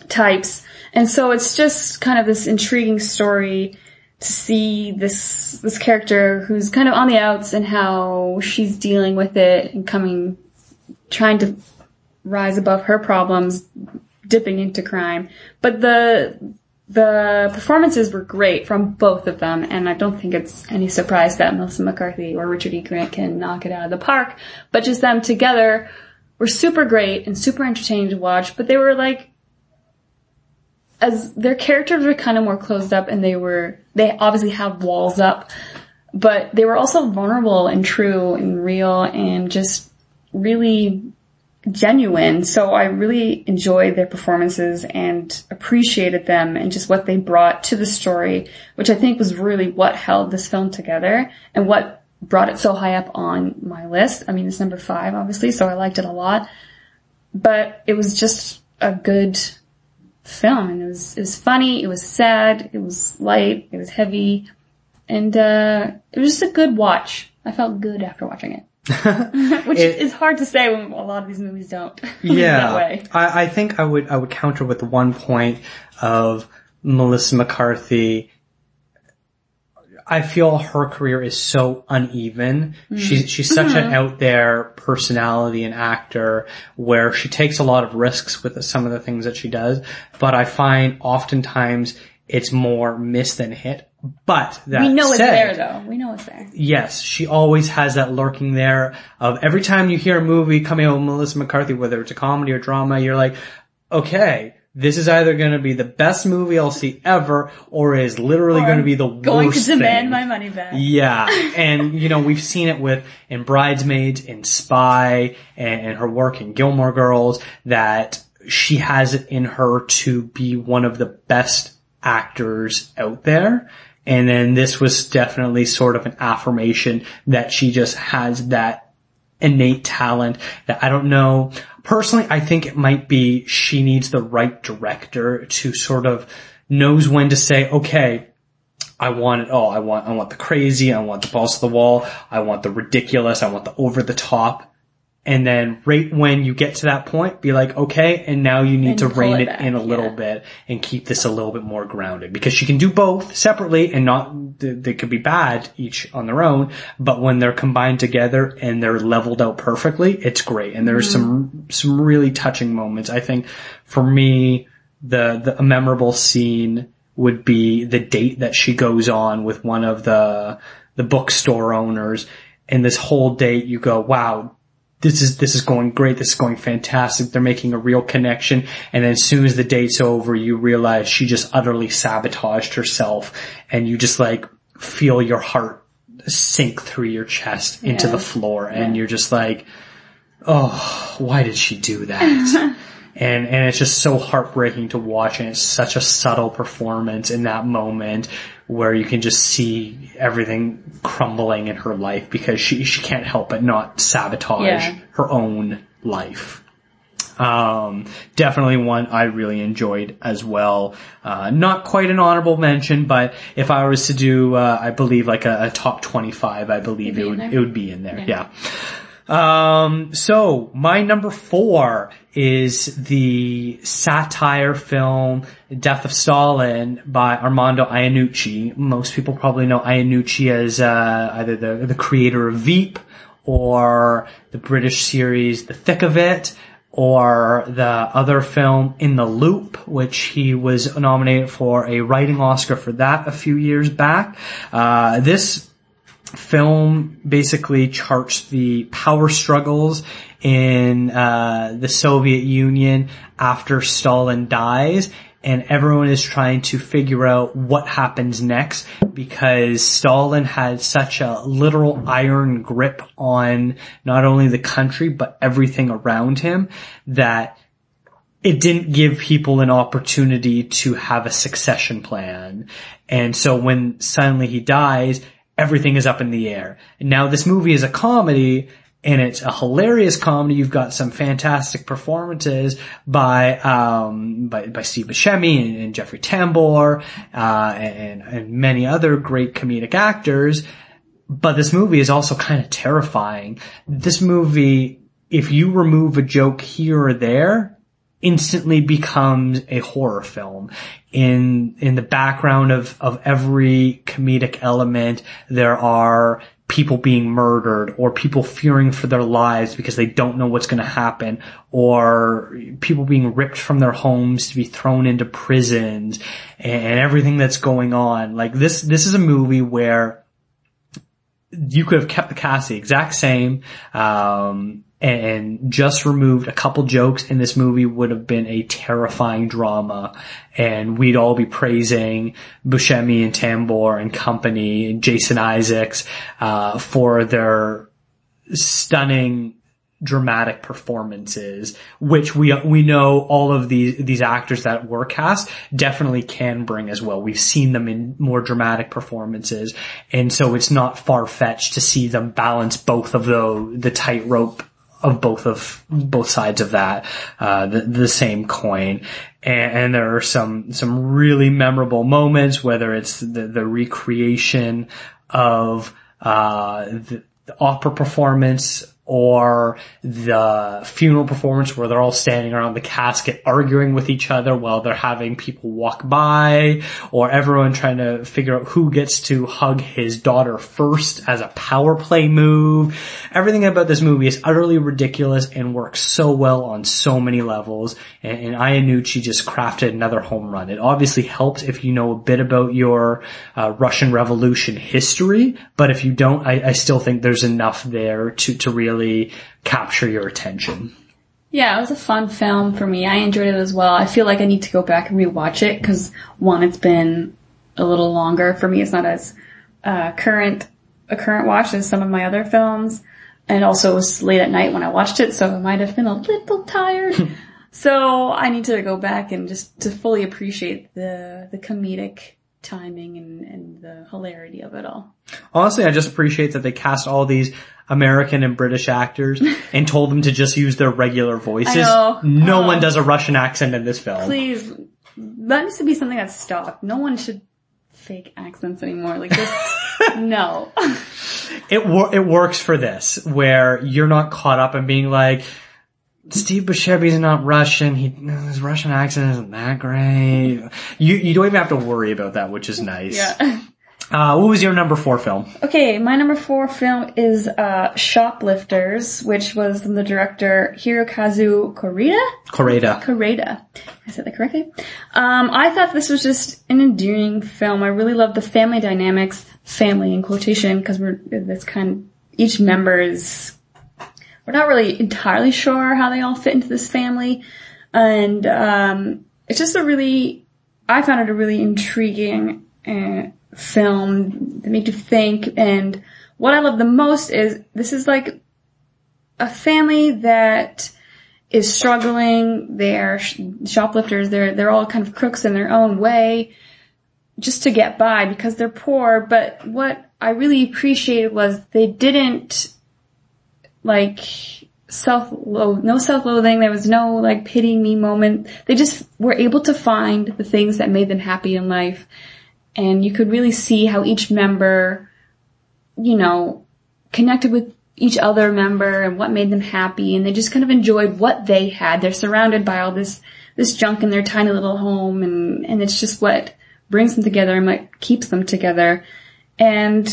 types. And so it's just kind of this intriguing story to see this, this character who's kind of on the outs and how she's dealing with it and coming, trying to rise above her problems, dipping into crime. But the, the performances were great from both of them, and I don't think it's any surprise that Melissa McCarthy or Richard E. Grant can knock it out of the park. But just them together were super great and super entertaining to watch, but they were like, as their characters were kind of more closed up and they were, they obviously have walls up, but they were also vulnerable and true and real and just really genuine. So I really enjoyed their performances and appreciated them and just what they brought to the story, which I think was really what held this film together and what brought it so high up on my list. I mean, it's number five, obviously, so I liked it a lot, but it was just a good film and it was, it was funny, it was sad, it was light, it was heavy, and, uh, it was just a good watch. I felt good after watching it. [laughs] Which It- is hard to say when a lot of these movies don't. [laughs] yeah. I, I think I would I would counter with the one point of Melissa McCarthy. I feel her career is so uneven. She's mm-hmm. she's such an mm-hmm. out there personality and actor where she takes a lot of risks with some of the things that she does, but I find oftentimes it's more miss than hit. But that We know it's there though. We know it's there. yes, she always has that lurking there of every time you hear a movie coming out with Melissa McCarthy, whether it's a comedy or drama, you're like, okay, this is either going to be the best movie I'll see ever, or it is literally going to be the Going worst to demand thing. my money back. Yeah, [laughs] and you know we've seen it with in Bridesmaids, in Spy, and, and her work in Gilmore Girls that she has it in her to be one of the best actors out there. And then this was definitely sort of an affirmation that she just has that innate talent that I don't know. Personally, I think it might be she needs the right director to sort of knows when to say, okay, I want it all. I want, I want the crazy. I want the balls to the wall. I want the ridiculous. I want the over the top. And then right when you get to that point, be like, okay, and now you need And to rein it back, in a little yeah. bit and keep this a little bit more grounded because she can do both separately and not, they could be bad each on their own, but when they're combined together and they're leveled out perfectly, it's great. And there's some, some really touching moments. I think for me, the, the a memorable scene would be the date that she goes on with one of the the bookstore owners and this whole date you go wow this is this is going great this is going fantastic they're making a real connection and then as soon as the date's over you realize she just utterly sabotaged herself and you just like feel your heart sink through your chest into Yeah. the floor and you're just like oh, why did she do that? [laughs] and, and it's just so heartbreaking to watch and it's such a subtle performance in that moment where you can just see everything crumbling in her life because she, she can't help but not sabotage Yeah. her own life. Um, definitely one I really enjoyed as well. Uh, not quite an honorable mention, but if I was to do, uh, I believe like a, a top 25, I believe It'd it would, it would be in there. Yeah. Um, so my number four is the satire film Death of Stalin by Armando Iannucci. Most people probably know Iannucci as uh, either the the creator of Veep or the British series The Thick of It or the other film In the Loop, which he was nominated for a writing Oscar for that a few years back. Uh, this film basically charts the power struggles in uh, the Soviet Union after Stalin dies. And everyone is trying to figure out what happens next because Stalin had such a literal iron grip on not only the country, but everything around him that it didn't give people an opportunity to have a succession plan. And so when suddenly he dies, everything is up in the air. Now this movie is a comedy and it's a hilarious comedy. You've got some fantastic performances by, um, by, by Steve Buscemi and, and Jeffrey Tambor, uh, and, and many other great comedic actors. But this movie is also kind of terrifying. This movie, if you remove a joke here or there, instantly becomes a horror film. In, in the background of, of every comedic element, there are people being murdered or people fearing for their lives because they don't know what's going to happen or people being ripped from their homes to be thrown into prisons and everything that's going on. Like this, this is a movie where you could have kept the cast the exact same. Um, and just removed a couple jokes in this movie would have been a terrifying drama and we'd all be praising Buscemi and Tambor and company and Jason Isaacs, uh, for their stunning dramatic performances, which we we know all of these these actors that were cast definitely can bring as well. We've seen them in more dramatic performances, and so it's not far fetched to see them balance both of the the tightrope of both of both sides of that uh, the, the same coin. And, and there are some some really memorable moments, whether it's the, the recreation of uh, the, the opera performance or the funeral performance where they're all standing around the casket arguing with each other while they're having people walk by, or everyone trying to figure out who gets to hug his daughter first as a power play move. Everything about this movie is utterly ridiculous and works so well on so many levels, and, and Iannucci just crafted another home run. It obviously helps if you know a bit about your uh, Russian Revolution history, but if you don't, I, I still think there's enough there to, to really capture your attention. Yeah, it was a fun film for me. I enjoyed it as well. I feel like I need to go back and rewatch it because one, it's been a little longer for me. It's not as uh, current a current watch as some of my other films, and also it was late at night when I watched it, so I might have been a little tired. [laughs] so I need to go back and just to fully appreciate the the comedic timing and, and the hilarity of it all. Honestly, I just appreciate that they cast all these American and British actors [laughs] and told them to just use their regular voices. No Oh. one does a Russian accent in this film. Please, that needs to be something that's stopped. No one should fake accents anymore. Like just [laughs] no. It wor- it works for this, where you're not caught up in being like, Steve Buscemi's not Russian. He his Russian accent isn't that great. You you don't even have to worry about that, which is nice. yeah. [laughs] Uh, what was your number four film? Okay, my number four film is uh, Shoplifters, which was from the director Hirokazu Korida. Correda. Koreda. I said that correctly. Um, I thought this was just an endearing film. I really loved the family dynamics, family in quotation, because we're this kind. Each member is we're not really entirely sure how they all fit into this family, and um, it's just a really. I found it a really intriguing uh, film that made you think. And what I love the most is this is like a family that is struggling. They're sh- shoplifters. They're they're all kind of crooks in their own way, just to get by because they're poor. But what I really appreciated was they didn't like self no self loathing. There was no like pity me moment. They just were able to find the things that made them happy in life, and you could really see how each member, you know, connected with each other member and what made them happy and they just kind of enjoyed what they had. They're surrounded by all this, this junk in their tiny little home and, and it's just what brings them together and what keeps them together. And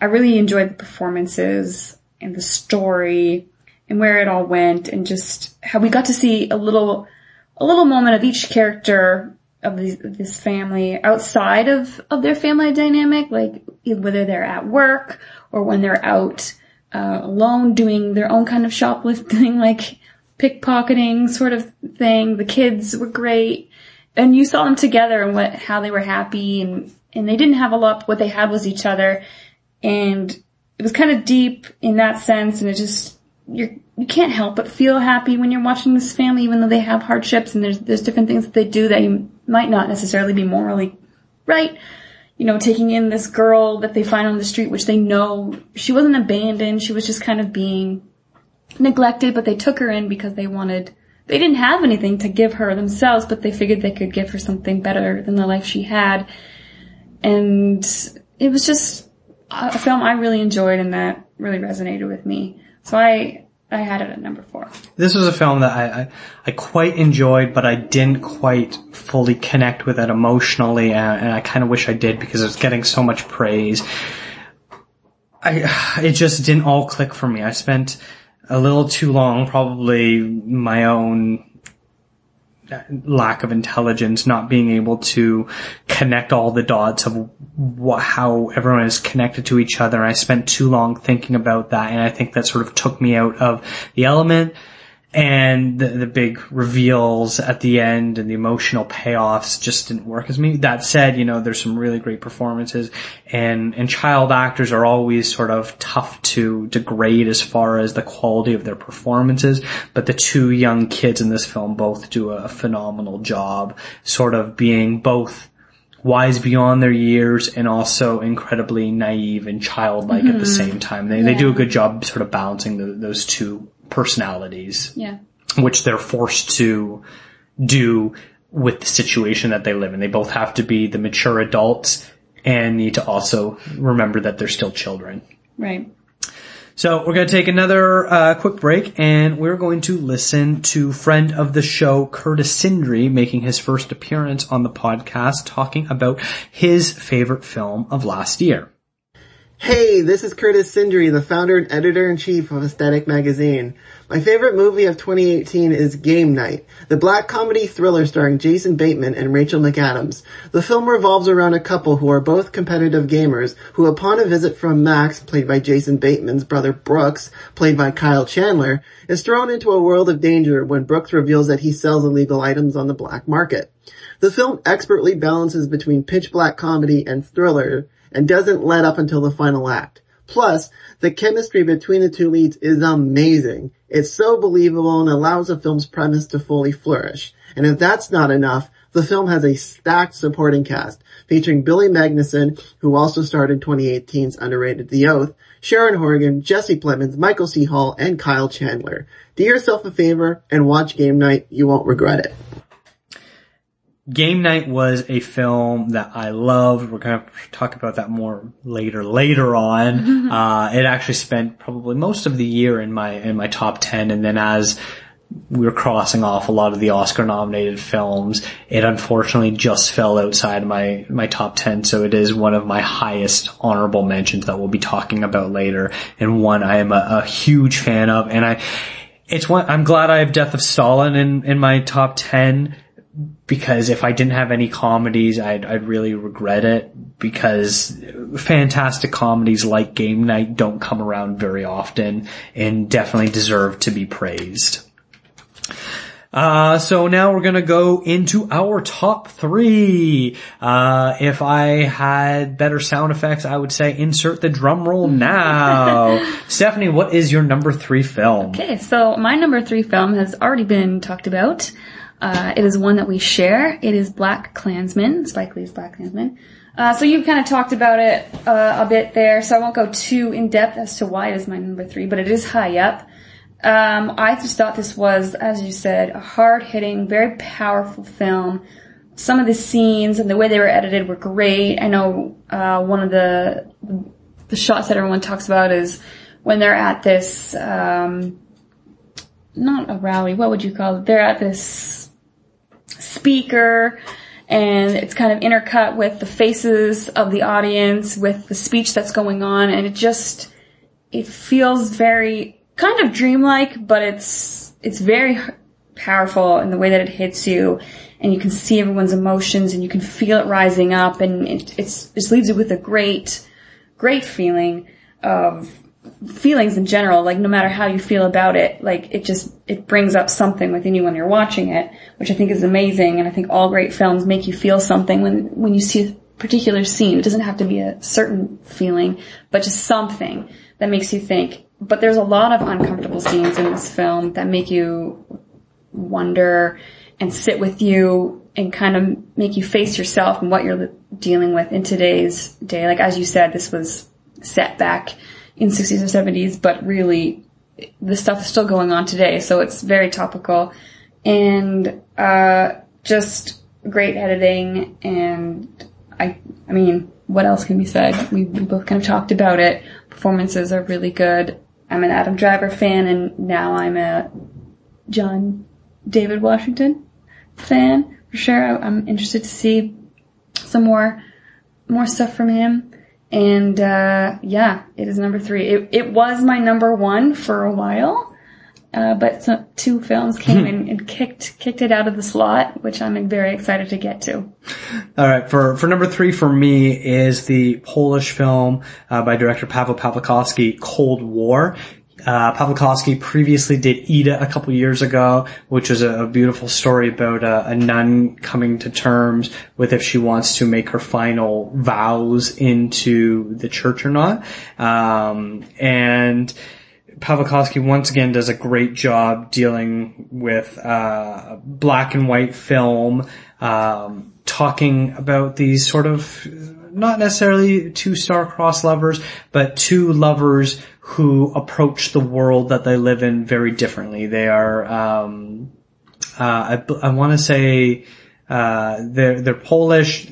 I really enjoyed the performances and the story and where it all went and just how we got to see a little, a little moment of each character of these, this family outside of, of their family dynamic, like whether they're at work or when they're out uh, alone doing their own kind of shoplifting, [laughs] like pickpocketing sort of thing. The kids were great, and you saw them together and what how they were happy, and and they didn't have a lot. What they had was each other, and it was kind of deep in that sense. And it just you're you can't help but feel happy when you're watching this family, even though they have hardships and there's there's different things that they do that you might not necessarily be morally right you know, taking in this girl that they find on the street, which they know she wasn't abandoned. She was just kind of being neglected, but they took her in because they wanted, they didn't have anything to give her themselves, but they figured they could give her something better than the life she had. And it was just a film I really enjoyed and that really resonated with me. So I, I had it at number four. This was a film that I, I, I quite enjoyed, but I didn't quite fully connect with it emotionally, and, and I kind of wish I did because it's getting so much praise. I, [sighs] it just didn't all click for me. I spent a little too long, probably my own lack of intelligence, not being able to connect all the dots of what, how everyone is connected to each other. I spent too long thinking about that, and I think that sort of took me out of the element and the, the big reveals at the end and the emotional payoffs just didn't work as me. That said, you know, there's some really great performances and, and child actors are always sort of tough to degrade as far as the quality of their performances, but the two young kids in this film both do a phenomenal job sort of being both wise beyond their years and also incredibly naive and childlike at the mm-hmm. same time. They, they do a good job sort of balancing the, those two personalities Yeah. which they're forced to do with the situation that they live in. They both have to be the mature adults and need to also remember that they're still children. Right. So we're going to take another uh, quick break and we're going to listen to friend of the show Curtis Sindri making his first appearance on the podcast talking about his favorite film of last year. Hey, this is Curtis Sindri, the founder and editor-in-chief of Aesthetic Magazine. My favorite movie of 2018 is Game Night, the black comedy thriller starring Jason Bateman and Rachel McAdams. The film revolves around a couple who are both competitive gamers who upon a visit from Max, played by Jason Bateman's brother Brooks, played by Kyle Chandler, is thrown into a world of danger when Brooks reveals that he sells illegal items on the black market. The film expertly balances between pitch black comedy and thriller and doesn't let up until the final act. Plus, the chemistry between the two leads is amazing. It's so believable and allows the film's premise to fully flourish. And if that's not enough, the film has a stacked supporting cast featuring Billy Magnussen, who also starred in 2018's underrated The Oath, Sharon Horgan, Jesse Plemons, Michael C. Hall, and Kyle Chandler. Do yourself a favor and watch Game Night. You won't regret it. Game Night was a film that I loved. We're going to talk about that more later, later on. [laughs] uh, it actually spent probably most of the year in my, in my top 10. And then as we were crossing off a lot of the Oscar nominated films, it unfortunately just fell outside my, my top 10. So it is one of my highest honorable mentions that we'll be talking about later and one I am a, a huge fan of. And I, it's one, I'm glad I have Death of Stalin in, in my top 10 because if I didn't have any comedies, I'd, I'd really regret it because fantastic comedies like Game Night don't come around very often and definitely deserve to be praised. Uh, so now we're gonna go into our top three. Uh, if I had better sound effects, I would say insert the drum roll now. [laughs] Stephanie, what is your number three film? Okay, so my number three film has already been talked about. Uh, it is one that we share. It is Black Klansman, Spike Lee's Black Klansman. Uh, so you kind of talked about it uh, a bit there, so I won't go too in depth as to why it is my number three, but it is high up. Um, I just thought this was, as you said, a hard-hitting, very powerful film. Some of the scenes and the way they were edited were great. I know uh, one of the the shots that everyone talks about is when they're at this, um, not a rally. What would you call it? They're at this speaker and it's kind of intercut with the faces of the audience with the speech that's going on and it just it feels very kind of dreamlike but it's it's very powerful in the way that it hits you and you can see everyone's emotions and you can feel it rising up and it it's it just leaves you with a great great feeling of feelings in general, like no matter how you feel about it, like it just, it brings up something within you when you're watching it, which I think is amazing. And I think all great films make you feel something when, when you see a particular scene. It doesn't have to be a certain feeling, but just something that makes you think. But there's a lot of uncomfortable scenes in this film that make you wonder and sit with you and kind of make you face yourself and what you're dealing with in today's day. Like as you said, this was set back in 60s or 70s, but really the stuff is still going on today, so it's very topical. And, uh, just great editing and I, I mean, what else can be said? We, we both kind of talked about it. Performances are really good. I'm an Adam Driver fan and now I'm a John David Washington fan for sure. I- I'm interested to see some more, more stuff from him. And, uh, yeah, it is number three. It, it was my number one for a while. uh, but some, two films came and, and kicked kicked it out of the slot, which I'm very excited to get to. All right, for for number three for me is the Polish film uh, by director Paweł Pawlikowski, Cold War. Uh, Pawlikowski previously did Ida a couple years ago, which was a, a beautiful story about a, a, nun coming to terms with if she wants to make her final vows into the church or not. Um, and Pawlikowski once again does a great job dealing with uh, black and white film, um, talking about these sort of not necessarily two star-crossed lovers, but two lovers who approach the world that they live in very differently. They are, um, uh, I, I want to say, uh, they're they're Polish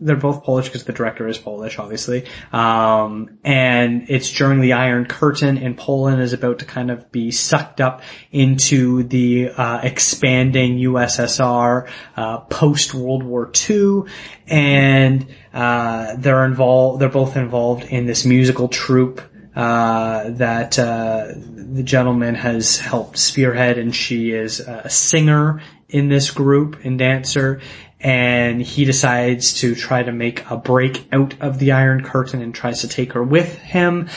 they're both Polish because the director is Polish, obviously. Um, and it's during the Iron Curtain and Poland is about to kind of be sucked up into the, uh, expanding USSR, uh, post World War II. And, uh, they're involved, they're both involved in this musical troupe, uh, that, uh, the gentleman has helped spearhead and she is a singer in this group and dancer and he decides to try to make a break out of the Iron Curtain and tries to take her with him.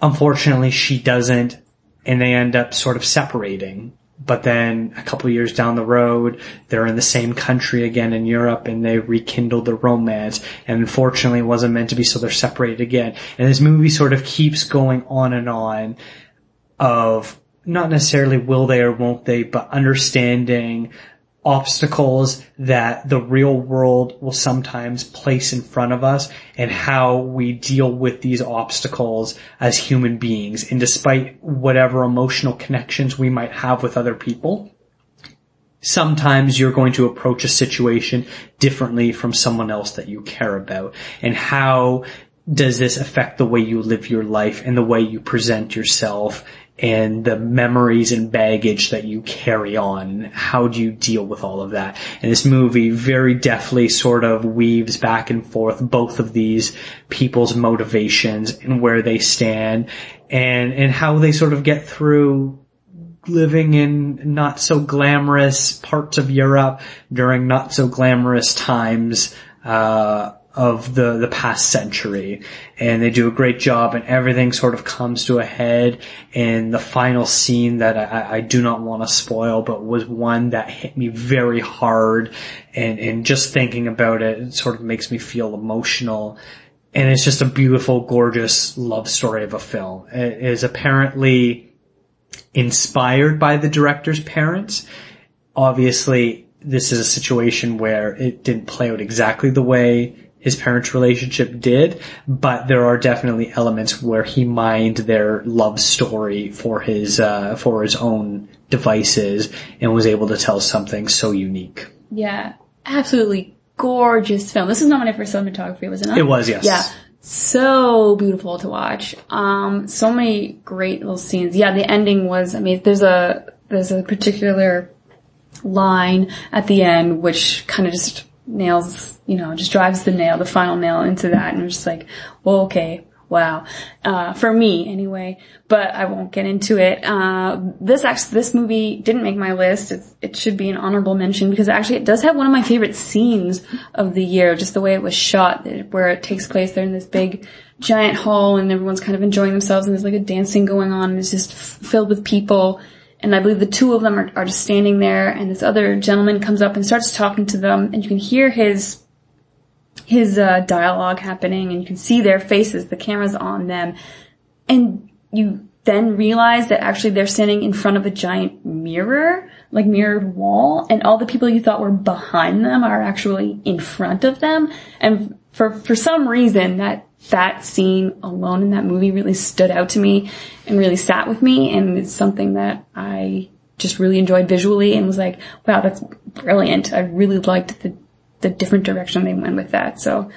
Unfortunately, she doesn't, and they end up sort of separating. But then a couple years down the road, they're in the same country again in Europe and they rekindle the romance. And unfortunately it wasn't meant to be so they're separated again. And this movie sort of keeps going on and on of not necessarily will they or won't they, but understanding obstacles that the real world will sometimes place in front of us and how we deal with these obstacles as human beings. And despite whatever emotional connections we might have with other people, sometimes you're going to approach a situation differently from someone else that you care about. And how does this affect the way you live your life and the way you present yourself and the memories and baggage that you carry on. How do you deal with all of that? And this movie very deftly sort of weaves back and forth both of these people's motivations and where they stand and, and how they sort of get through living in not so glamorous parts of Europe during not so glamorous times, uh, of the, the past century. And they do a great job and everything sort of comes to a head in the final scene that I, I do not want to spoil, but was one that hit me very hard and, and just thinking about it, it sort of makes me feel emotional. And it's just a beautiful, gorgeous love story of a film. It is apparently inspired by the director's parents. Obviously, this is a situation where it didn't play out exactly the way his parents' relationship did, but there are definitely elements where he mined their love story for his uh, for his own devices and was able to tell something so unique. Yeah, absolutely gorgeous film. This is nominated for cinematography, was it was not? It was, yes. Yeah. So beautiful to watch. Um, so many great little scenes. Yeah, the ending was, I mean, there's a, there's a particular line at the end which kind of just nails, you know, just drives the nail, the final nail into that. And I'm just like, well, okay, wow. Uh, for me anyway, but I won't get into it. Uh, this actually, this movie didn't make my list. It's, it should be an honorable mention because actually it does have one of my favorite scenes of the year, just the way it was shot, where it takes place. They're in this big, giant hall and everyone's kind of enjoying themselves and there's like a dancing going on and it's just filled with people and I believe the two of them are, are just standing there and this other gentleman comes up and starts talking to them and you can hear his his uh, dialogue happening and you can see their faces, the camera's on them and you then realize that actually they're standing in front of a giant mirror, like mirrored wall, and all the people you thought were behind them are actually in front of them. And for, for some reason that that scene alone in that movie really stood out to me and really sat with me and it's something that I just really enjoyed visually and was like, wow, that's brilliant. I really liked the, the different direction they went with that. So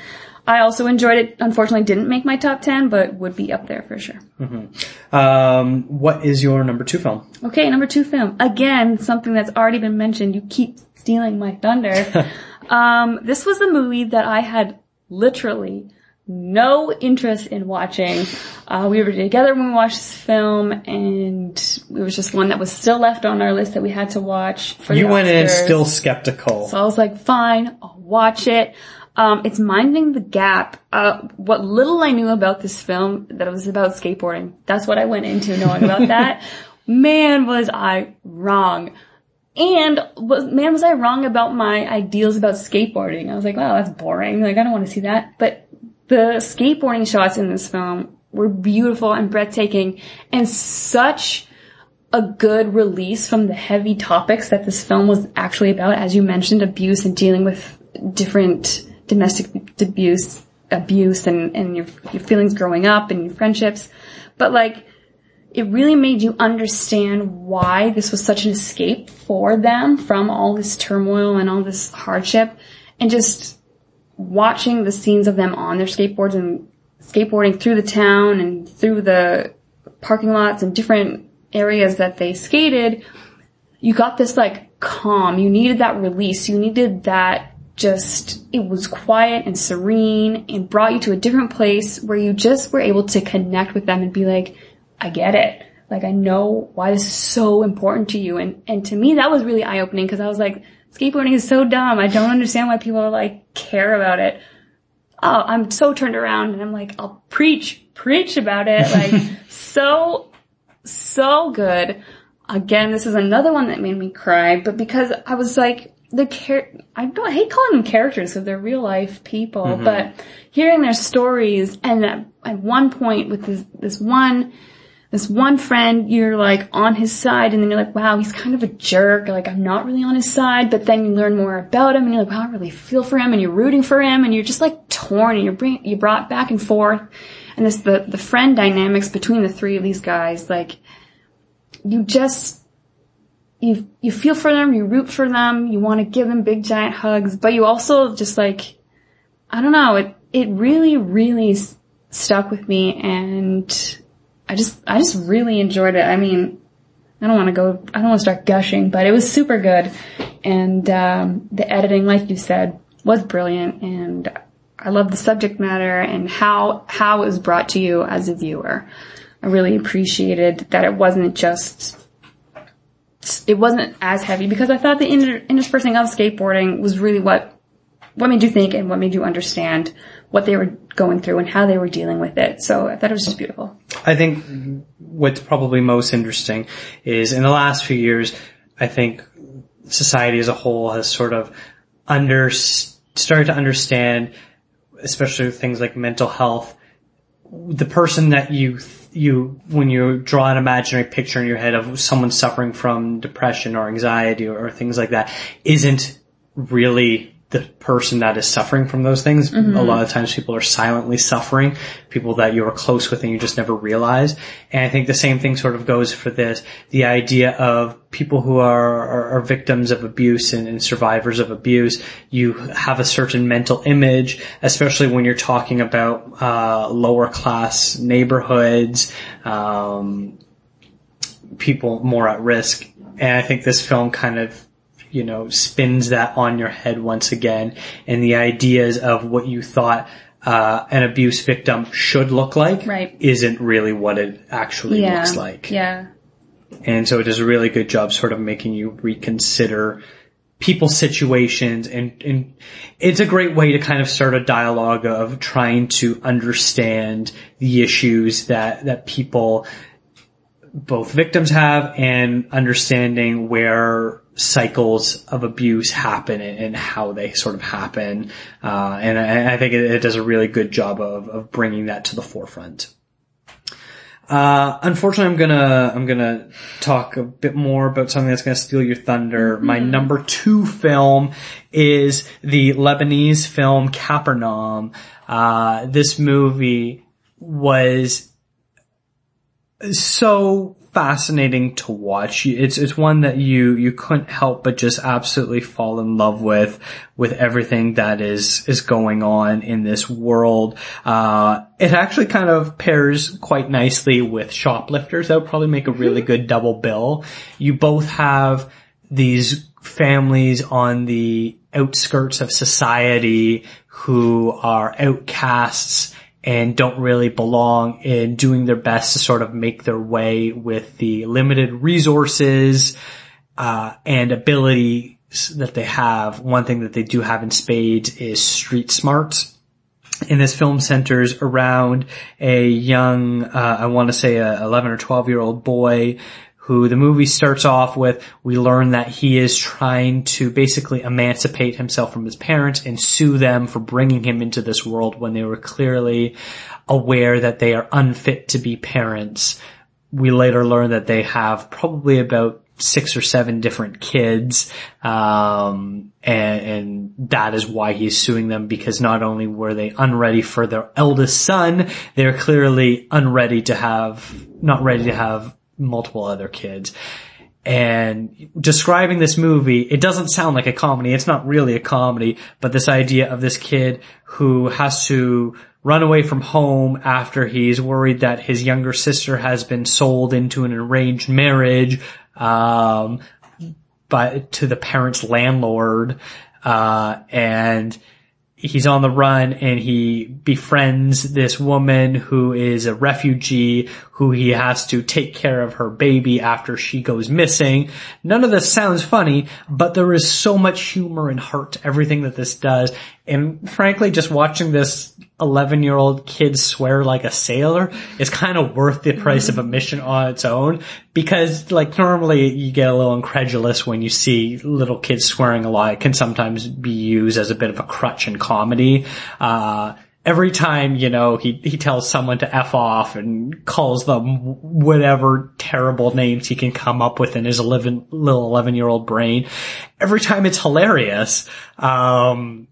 I also enjoyed it. Unfortunately didn't make my top 10, but would be up there for sure. Mm-hmm. Um, what is your number two film? Okay, number two film. Again, something that's already been mentioned. You keep stealing my thunder. [laughs] um, this was a movie that I had literally no interest in watching. Uh, we were together when we watched this film, and it was just one that was still left on our list that we had to watch. For You went in still skeptical. So I was like, fine, I'll watch it. Um, it's minding the gap. Uh, what little I knew about this film, that it was about skateboarding. That's what I went into knowing about [laughs] that. Man, was I wrong. And was, man, was I wrong about my ideals about skateboarding. I was like, wow, that's boring. Like, I don't want to see that. But the skateboarding shots in this film were beautiful and breathtaking and such a good release from the heavy topics that this film was actually about, as you mentioned, abuse and dealing with different domestic abuse, abuse and, and your, your feelings growing up and your friendships. But like, it really made you understand why this was such an escape for them from all this turmoil and all this hardship and just watching the scenes of them on their skateboards and skateboarding through the town and through the parking lots and different areas that they skated, you got this like calm. You needed that release. You needed that just, it was quiet and serene and brought you to a different place where you just were able to connect with them and be like, I get it. Like I know why this is so important to you. And, and to me that was really eye opening because I was like, skateboarding is so dumb. I don't understand why people like care about it. Oh, I'm so turned around and I'm like, I'll preach, preach about it. Like [laughs] so, so good. Again, this is another one that made me cry, but because I was like, the char- I don't I hate calling them characters because they're real life people, mm-hmm. but hearing their stories and at, at one point with this, this one, this one friend, you're like on his side and then you're like, wow, he's kind of a jerk. Like I'm not really on his side, but then you learn more about him and you're like, wow, I really feel for him and you're rooting for him and you're just like torn and you're bring, you're brought back and forth. And this, the, the friend dynamics between the three of these guys, like you just, you, you feel for them, you root for them, you want to give them big giant hugs, but you also just like, I don't know, it, it really, really stuck with me and I just, I just really enjoyed it. I mean, I don't want to go, I don't want to start gushing, but it was super good. And, um, the editing, like you said, was brilliant and I love the subject matter and how, how it was brought to you as a viewer. I really appreciated that it wasn't just, it wasn't as heavy because I thought the inter- interspersing of skateboarding was really what what made you think and what made you understand what they were going through and how they were dealing with it. So I thought it was just beautiful. I think what's probably most interesting is in the last few years, I think society as a whole has sort of under started to understand, especially with things like mental health, the person that you you when you draw an imaginary picture in your head of someone suffering from depression or anxiety or, or things like that isn't really the person that is suffering from those things. A lot of times people are silently suffering, people that you are close with and you just never realize. And I think the same thing sort of goes for this. The idea of people who are, are, are victims of abuse and, and survivors of abuse, you have a certain mental image, especially when you're talking about, uh, lower class neighborhoods, um, people more at risk. And I think this film kind of you know, spins that on your head once again and the ideas of what you thought uh, an abuse victim should look like Right. isn't really what it actually Yeah. looks like. Yeah. And so it does a really good job sort of making you reconsider people's situations and, and it's a great way to kind of start a dialogue of trying to understand the issues that, that people both victims have and understanding where cycles of abuse happen and, how they sort of happen. Uh, and I, I think it, it does a really good job of, of bringing that to the forefront. Uh, unfortunately, I'm gonna I'm gonna talk a bit more about something that's gonna steal your thunder. My number two film is the Lebanese film Capernaum. Uh, this movie was so fascinating to watch. It's it's one that you you couldn't help but just absolutely fall in love with with everything that is is going on in this world. Uh, it actually kind of pairs quite nicely with Shoplifters. That would probably make a really good double bill. You both have these families on the outskirts of society who are outcasts and don't really belong in doing their best to sort of make their way with the limited resources, uh, and abilities that they have. One thing that they do have in spades is street smarts. And this film centers around a young, uh, I want to say a 11 or 12 year old boy who the movie starts off with, we learn that he is trying to basically emancipate himself from his parents and sue them for bringing him into this world when they were clearly aware that they are unfit to be parents. We later learn that they have probably about six or seven different kids, um, and, and that is why he's suing them because not only were they unready for their eldest son, they're clearly unready to have, not ready to have multiple other kids. And describing this movie, it doesn't sound like a comedy. It's not really a comedy, but this idea of this kid who has to run away from home after he's worried that his younger sister has been sold into an arranged marriage, um, to the parents' landlord, uh, and he's on the run and he befriends this woman who is a refugee who he has to take care of her baby after she goes missing. None of this sounds funny, but there is so much humor and heart to everything that this does. And frankly, just watching this 11 year old kid swear like a sailor is kind of worth the price of admission on its own because like normally you get a little incredulous when you see little kids swearing a lot. It can sometimes be used as a bit of a crutch in comedy. Uh, every time, you know, he, he tells someone to F off and calls them whatever terrible names he can come up with in his 11, little 11 year old brain. Every time it's hilarious. Um,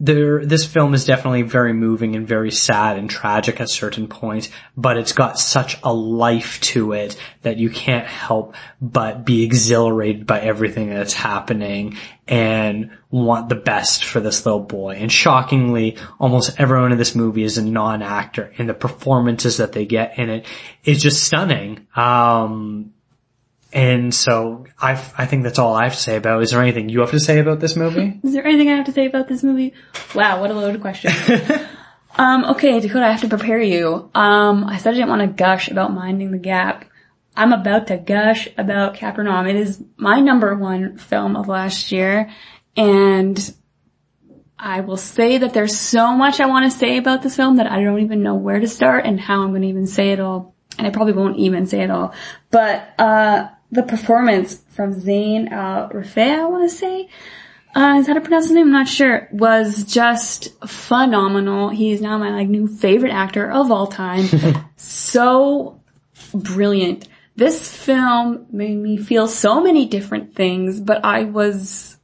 there, this film is definitely very moving and very sad and tragic at certain points, but it's got such a life to it that you can't help but be exhilarated by everything that's happening and want the best for this little boy. And shockingly, almost everyone in this movie is a non-actor and the performances that they get in it is just stunning. Um, and so I, I think that's all I have to say about. it. Is there anything you have to say about this movie? [laughs] Is there anything I have to say about this movie? Wow, what a loaded question. [laughs] um, okay, Dakota, I have to prepare you. Um, I said I didn't want to gush about Minding the Gap. I'm about to gush about Capernaum. It is my number one film of last year, and I will say that there's so much I want to say about this film that I don't even know where to start and how I'm going to even say it all. And I probably won't even say it all. But, uh, the performance from Zain Al I want to say, uh, is that how to pronounce his name? I'm not sure. Was just phenomenal. He's now my like new favorite actor of all time. [laughs] so brilliant. This film made me feel so many different things, but I was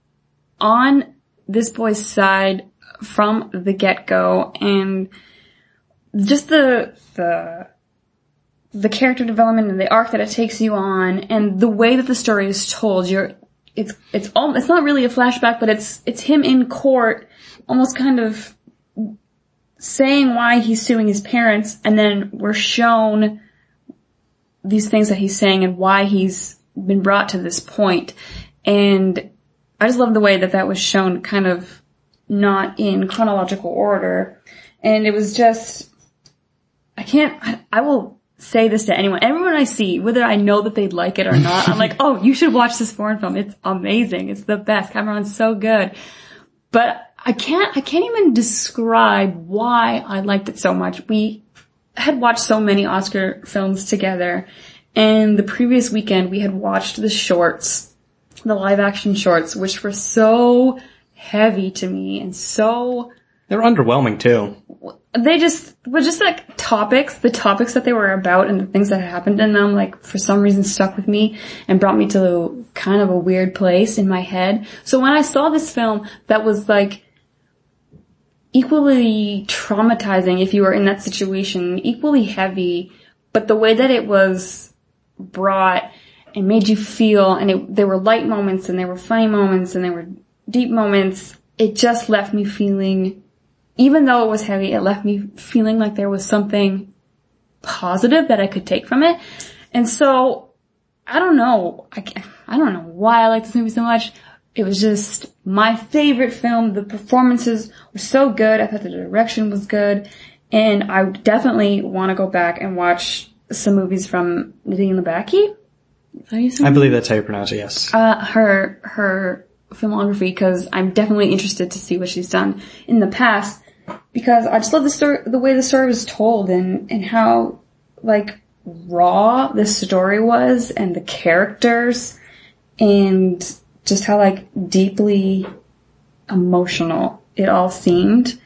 on this boy's side from the get-go and just the, the the character development and the arc that it takes you on and the way that the story is told, you're, it's, it's all, it's not really a flashback, but it's, it's him in court, almost kind of saying why he's suing his parents and then we're shown these things that he's saying and why he's been brought to this point. And I just love the way that that was shown kind of not in chronological order. And it was just, I can't, I, I will say this to anyone. Everyone I see, whether I know that they'd like it or not, I'm like, [laughs] oh, you should watch this foreign film. It's amazing. It's the best. Capernaum's so good. But I can't, I can't even describe why I liked it so much. We had watched so many Oscar films together and the previous weekend we had watched the shorts, the live action shorts, which were so heavy to me and so They're underwhelming too they just were just like topics, the topics that they were about and the things that happened in them, like for some reason stuck with me and brought me to kind of a weird place in my head. So when I saw this film that was like equally traumatizing if you were in that situation, equally heavy, but the way that it was brought and made you feel and it, there were light moments and there were funny moments and there were deep moments, it just left me feeling even though it was heavy, it left me feeling like there was something positive that I could take from it. And so, I don't know, I, I don't know why I like this movie so much. It was just my favorite film. The performances were so good. I thought the direction was good. And I definitely want to go back and watch some movies from Nadine Labaki. Is that how you say I believe that's how you pronounce it, yes. uh, her her filmography because I'm definitely interested to see what she's done in the past because I just love the story, the way the story was told and and how like raw the story was and the characters and just how like deeply emotional it all seemed.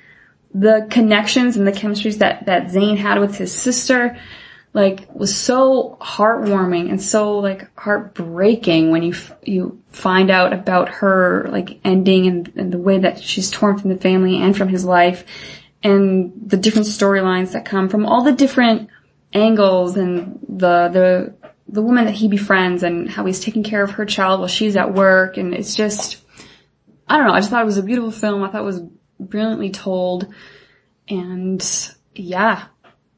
The connections and the chemistries that that Zain had with his sister like was so heartwarming and so like heartbreaking when you you find out about her like ending and, and the way that she's torn from the family and from his life and the different storylines that come from all the different angles and the the the woman that he befriends and how he's taking care of her child while she's at work. And it's just I don't know. I just thought it was a beautiful film. I thought it was brilliantly told. And yeah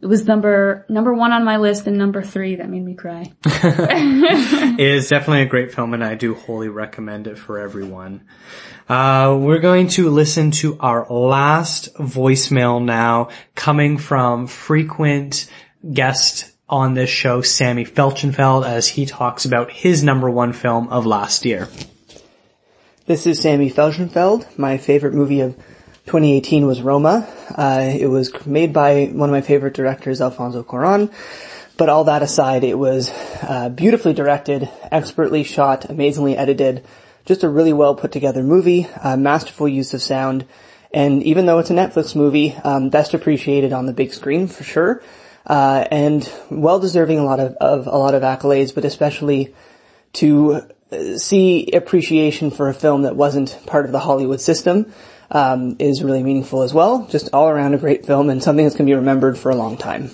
it was number number one on my list and number three that made me cry. [laughs] [laughs] It is definitely a great film and I do wholly recommend it for everyone. Uh, we're going to listen to our last voicemail now coming from frequent guest on this show, Sammy Felsenfeld, as he talks about his number one film of last year. This is Sammy Felsenfeld. My favorite movie of 2018 was Roma. Uh, it was made by one of my favorite directors, Alfonso Cuarón. But all that aside, it was uh, beautifully directed, expertly shot, amazingly edited, just a really well put together movie, uh, masterful use of sound, and even though it's a Netflix movie, um, best appreciated on the big screen for sure, uh, and well deserving a lot of, of a lot of accolades, but especially to uh, see appreciation for a film that wasn't part of the Hollywood system um, is really meaningful as well. Just all around a great film and something that's going to be remembered for a long time.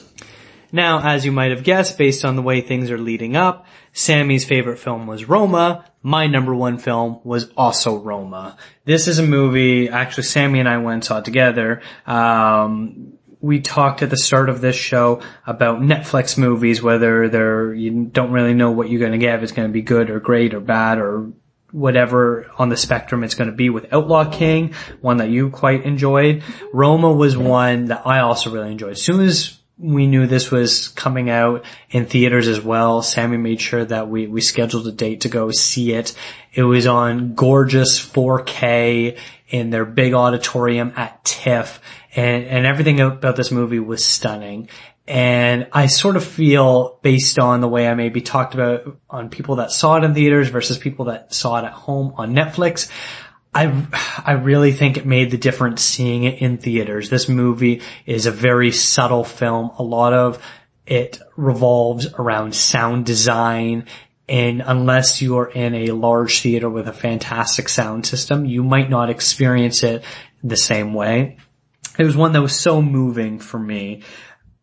Now, as you might have guessed, based on the way things are leading up, Sammy's favorite film was Roma. My number one film was also Roma. This is a movie, actually Sammy and I went and saw together. Um, we talked at the start of this show about Netflix movies, whether they're, you don't really know what you're gonna get, if it's gonna be good or great or bad or whatever on the spectrum it's going to be with Outlaw King, one that you quite enjoyed. Roma was one that I also really enjoyed. As soon as we knew this was coming out in theaters as well, Sammy made sure that we, we scheduled a date to go see it. It was on gorgeous 4K in their big auditorium at TIFF and, and everything about this movie was stunning. And I sort of feel based on the way I maybe talked about on people that saw it in theaters versus people that saw it at home on Netflix. I, I really think it made the difference seeing it in theaters. This movie is a very subtle film. A lot of it revolves around sound design and unless you're in a large theater with a fantastic sound system, you might not experience it the same way. It was one that was so moving for me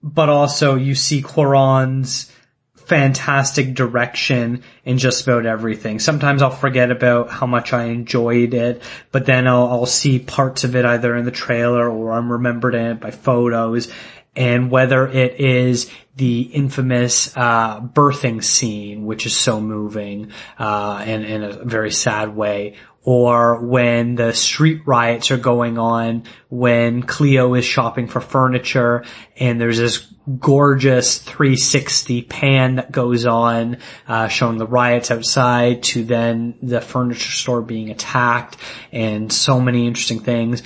but also you see Cuarón's fantastic direction in just about everything. Sometimes I'll forget about how much I enjoyed it, but then I'll, I'll see parts of it either in the trailer or I'm remembered in it by photos. And whether it is the infamous uh, birthing scene, which is so moving uh, and in a very sad way, or when the street riots are going on, when Cleo is shopping for furniture and there's this gorgeous 360 pan that goes on, uh, showing the riots outside to then the furniture store being attacked and so many interesting things.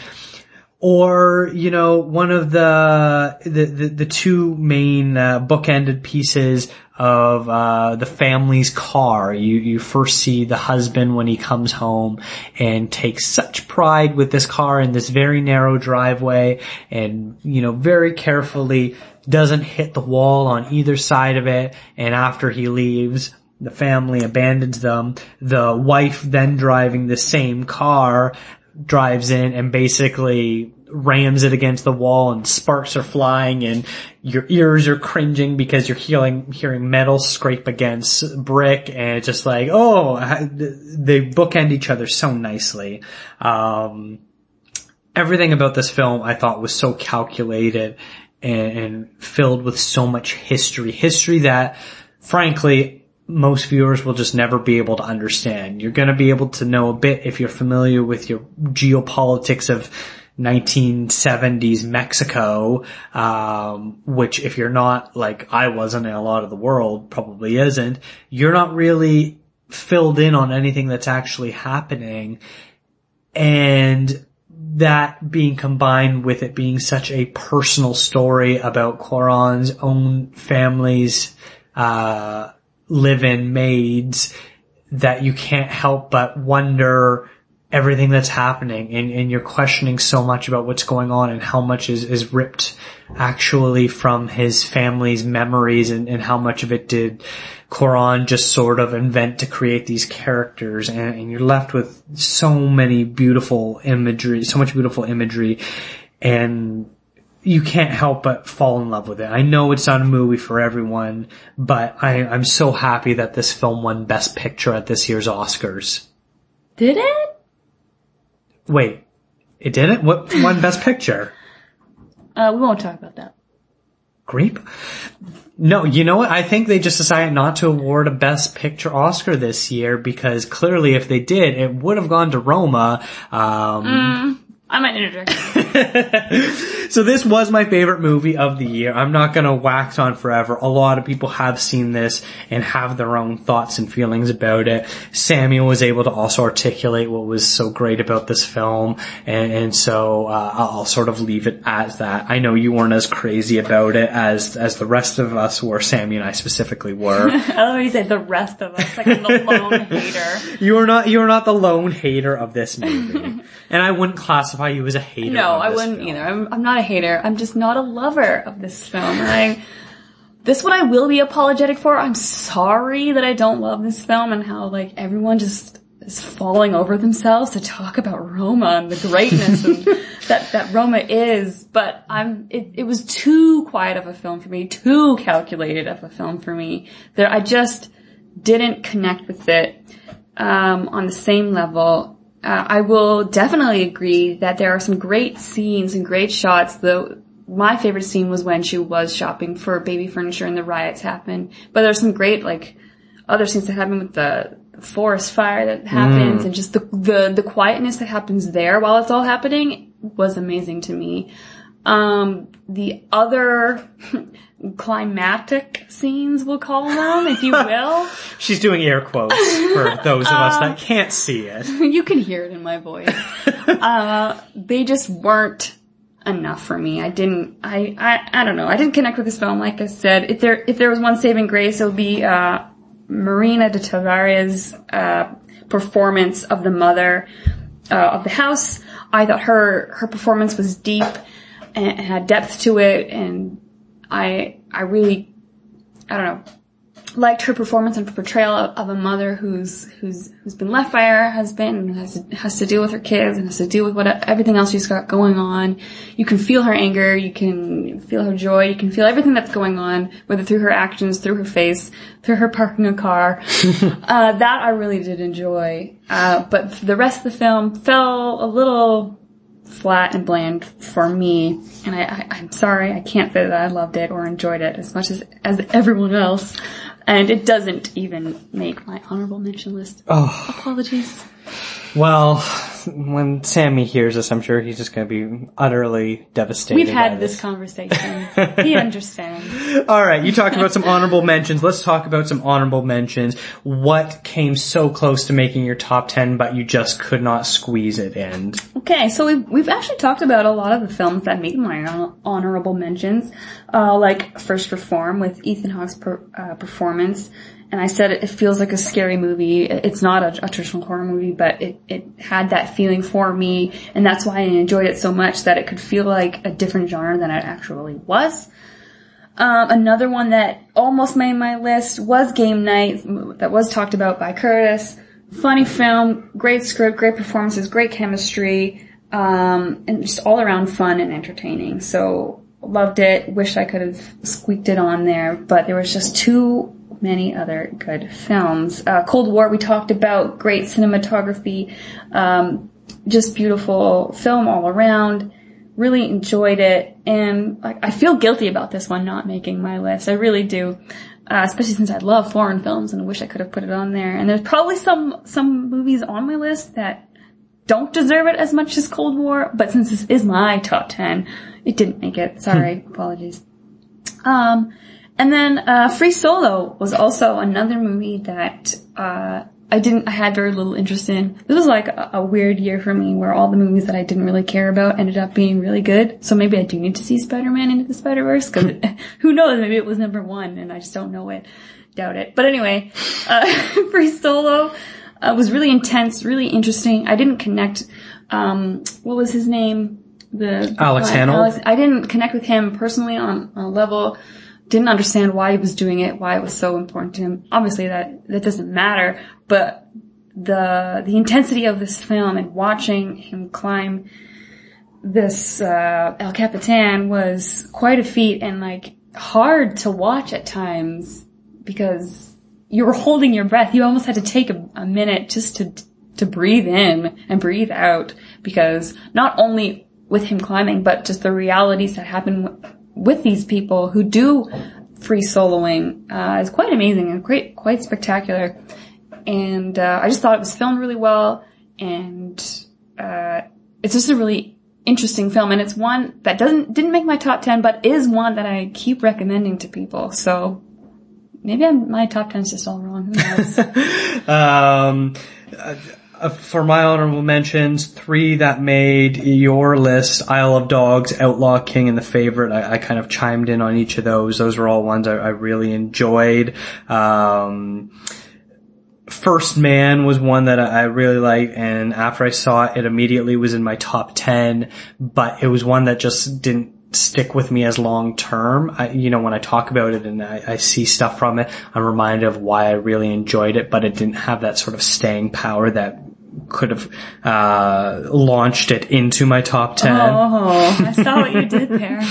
Or, you know, one of the, the, the, the two main, uh, bookended pieces of, uh, the family's car. You, you first see the husband when he comes home and takes such pride with this car in this very narrow driveway and, you know, very carefully doesn't hit the wall on either side of it. And after he leaves, the family abandons them. The wife then driving the same car drives in and basically rams it against the wall and sparks are flying and your ears are cringing because you're hearing, hearing metal scrape against brick and it's just like, oh, they bookend each other so nicely. Um, everything about this film I thought was so calculated and, and filled with so much history. History that, frankly, most viewers will just never be able to understand. You're going to be able to know a bit if you're familiar with your geopolitics of 1970s Mexico, um, which if you're not like I wasn't and a lot of the world probably isn't, you're not really filled in on anything that's actually happening. And that being combined with it being such a personal story about Cuarón's own family's, uh, live-in maids that you can't help but wonder everything that's happening and, and you're questioning so much about what's going on and how much is, is ripped actually from his family's memories and, and how much of it did Cuarón just sort of invent to create these characters and, and you're left with so many beautiful imagery, so much beautiful imagery and you can't help but fall in love with it. I know it's not a movie for everyone, but I, I'm so happy that this film won Best Picture at this year's Oscars. Did it? Wait, it didn't? What won Best Picture? Uh, we won't talk about that. Grape? No, you know what? I think they just decided not to award a Best Picture Oscar this year because clearly if they did, it would have gone to Roma. Um, I might interject. [laughs] so this was my favorite movie of the year. I'm not gonna wax on forever. A lot of people have seen this and have their own thoughts and feelings about it. Samuel was able to also articulate what was so great about this film, and, and so uh, I'll sort of leave it as that. I know you weren't as crazy about it as as the rest of us were. Sammy and I specifically were. [laughs] I love you say the rest of us, like I'm the lone [laughs] hater. you are not you are not the lone hater of this movie, and I wouldn't classify you as a hater. No, I wouldn't film. either. I'm, I'm not a hater. I'm just not a lover of this film. And I, this one I will be apologetic for. I'm sorry that I don't love this film and how like everyone just is falling over themselves to talk about Roma and the greatness and [laughs] that, that Roma is. But I'm, it, it was too quiet of a film for me, too calculated of a film for me that I just didn't connect with it, um, on the same level uh, I will definitely agree that there are some great scenes and great shots. Though my favorite scene was when she was shopping for baby furniture and the riots happened. But there's some great like other scenes that happen with the forest fire that happens and just the, the the quietness that happens there while it's all happening was amazing to me. Um, the other [laughs] climatic scenes, we'll call them, if you [laughs] will. She's doing air quotes for [laughs] those of us that can't see it. you can hear it in my voice. uh, they just weren't enough for me. I didn't, I, I, I don't know. I didn't connect with this film. Like I said, if there, if there was one saving grace, it would be, uh, Marina de Tavira, uh, performance of the mother, uh, of the house. I thought her, her performance was deep and had depth to it and I, I really, I don't know, liked her performance and portrayal of, of, a mother who's who's who's been left by her husband and has has to deal with her kids and has to deal with what everything else she's got going on. You can feel her anger, you can feel her joy, you can feel everything that's going on, whether through her actions, through her face, through her parking a car. [laughs] uh, that I really did enjoy. Uh, but the rest of the film fell a little flat and bland for me, and I, am sorry, I can't say that I loved it or enjoyed it as much as as everyone else. And it doesn't even make my honorable mention list. Oh. Apologies. Well, when Sammy hears this, I'm sure he's just going to be utterly devastated. We've had this conversation. [laughs] he understands. All right, you talked about some honorable mentions. Let's talk about some honorable mentions. What came so close to making your top 10 but you just could not squeeze it in? Okay, so we've, we've actually talked about a lot of the films that made my hon- honorable mentions, uh, like First Reform with Ethan Hawke's per, uh, performance. And I said it, feels like a scary movie. It's not a, a, traditional horror movie, but it, it had that feeling for me, and that's why I enjoyed it so much that it could feel like a different genre than it actually was. Um, another one that almost made my list was Game Night, that was talked about by Curtis. Funny film, great script, great performances, great chemistry, um, and just all around fun and entertaining. So loved it. Wish I could have squeaked it on there, but there was just too many other good films. Uh, Cold War we talked about, great cinematography, um, just beautiful film all around. Really enjoyed it, and like I feel guilty about this one not making my list. I really do, uh, especially since I love foreign films and wish I could have put it on there. And there's probably some some movies on my list that don't deserve it as much as Cold War, but since this is my top 10, it didn't make it. Sorry, apologies. Um, and then, uh, Free Solo was also another movie that, uh, I didn't, I had very little interest in. This was like a, a weird year for me where all the movies that I didn't really care about ended up being really good. So maybe I do need to see Spider-Man into the Spider-Verse cause [laughs] [laughs] who knows, maybe it was number one and I just don't know it. Doubt it. But anyway, uh, [laughs] Free Solo, uh, was really intense, really interesting. I didn't connect, um, what was his name? The, Alex? Alex- I didn't connect with him personally on, on a level didn't understand why he was doing it, why it was so important to him. Obviously that, that doesn't matter, but the, the intensity of this film and watching him climb this, uh, El Capitan was quite a feat and like hard to watch at times because you were holding your breath. You almost had to take a, a minute just to, to breathe in and breathe out because not only with him climbing, but just the realities that happen with these people who do free soloing uh, is quite amazing and quite quite spectacular. And uh, I just thought it was filmed really well, and uh, it's just a really interesting film. And it's one that doesn't didn't make my top ten, but is one that I keep recommending to people. So maybe I'm, my top ten is just all wrong. Who knows? [laughs] Um, uh, for my honorable mentions, three that made your list, Isle of Dogs, Outlaw King, and The Favorite. I, I kind of chimed in on each of those. Those were all ones I, I really enjoyed. Um, First Man was one that I I really liked, and after I saw it, it immediately was in my top 10, but it was one that just didn't stick with me as long term. I, you know, when I talk about it and I, I see stuff from it, I'm reminded of why I really enjoyed it, but it didn't have that sort of staying power that could have, uh, launched it into my top 10. oh, I saw what you did [laughs] there.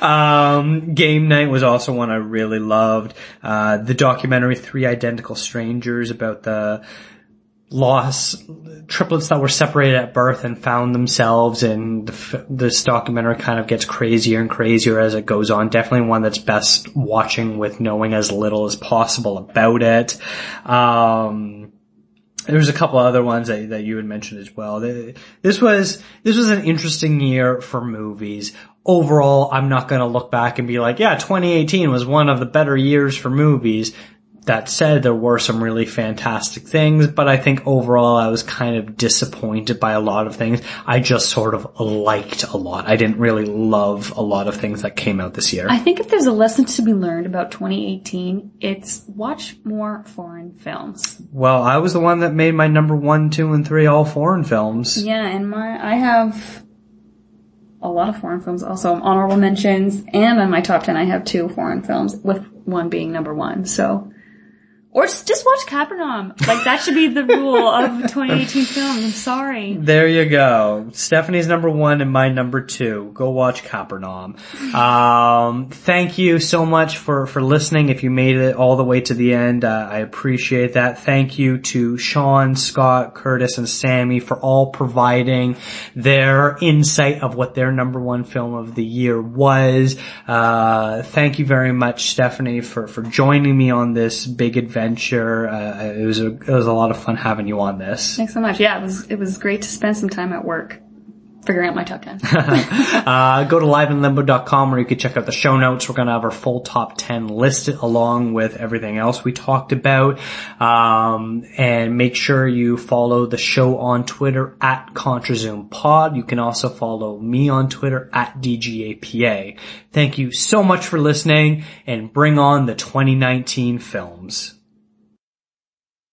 Um, Game Night was also one I really loved. Uh, the documentary Three Identical Strangers about the loss triplets that were separated at birth and found themselves and the this documentary kind of gets crazier and crazier as it goes on. Definitely one that's best watching with knowing as little as possible about it. Um, there's a couple other ones that, that you had mentioned as well. This was, this was an interesting year for movies. Overall, I'm not gonna look back and be like, yeah, 2018 was one of the better years for movies. That said, there were some really fantastic things, but I think overall I was kind of disappointed by a lot of things. I just sort of liked a lot. I didn't really love a lot of things that came out this year. I think if there's a lesson to be learned about 2018, it's watch more foreign films. well, I was the one that made my number one, two, and three all foreign films. Yeah, and my I have a lot of foreign films, also honorable mentions, and on my top 10 I have two foreign films, with one being number one, so. Or just, just watch Capernaum. Like that should be the rule of [laughs] 2018 films, I'm sorry. There you go. Stephanie's number one and my number two. Go watch Capernaum. [laughs] Um, thank you so much for, for listening. If you made it all the way to the end, uh, I appreciate that. Thank you to Sean, Scott, Curtis, and Sammy for all providing their insight of what their number one film of the year was. Uh, thank you very much, Stephanie, for, for joining me on this big adventure. Uh, it was a, it was a lot of fun having you on this. Thanks so much. Yeah, it was, it was great to spend some time at work figuring out my top 10. [laughs] Uh, go to liveinlimbo.com where you can check out the show notes. We're going to have our full top 10 listed along with everything else we talked about. Um, and make sure you follow the show on Twitter at ContraZoomPod. You can also follow me on Twitter at DGAPA. Thank you so much for listening and bring on the 2019 films.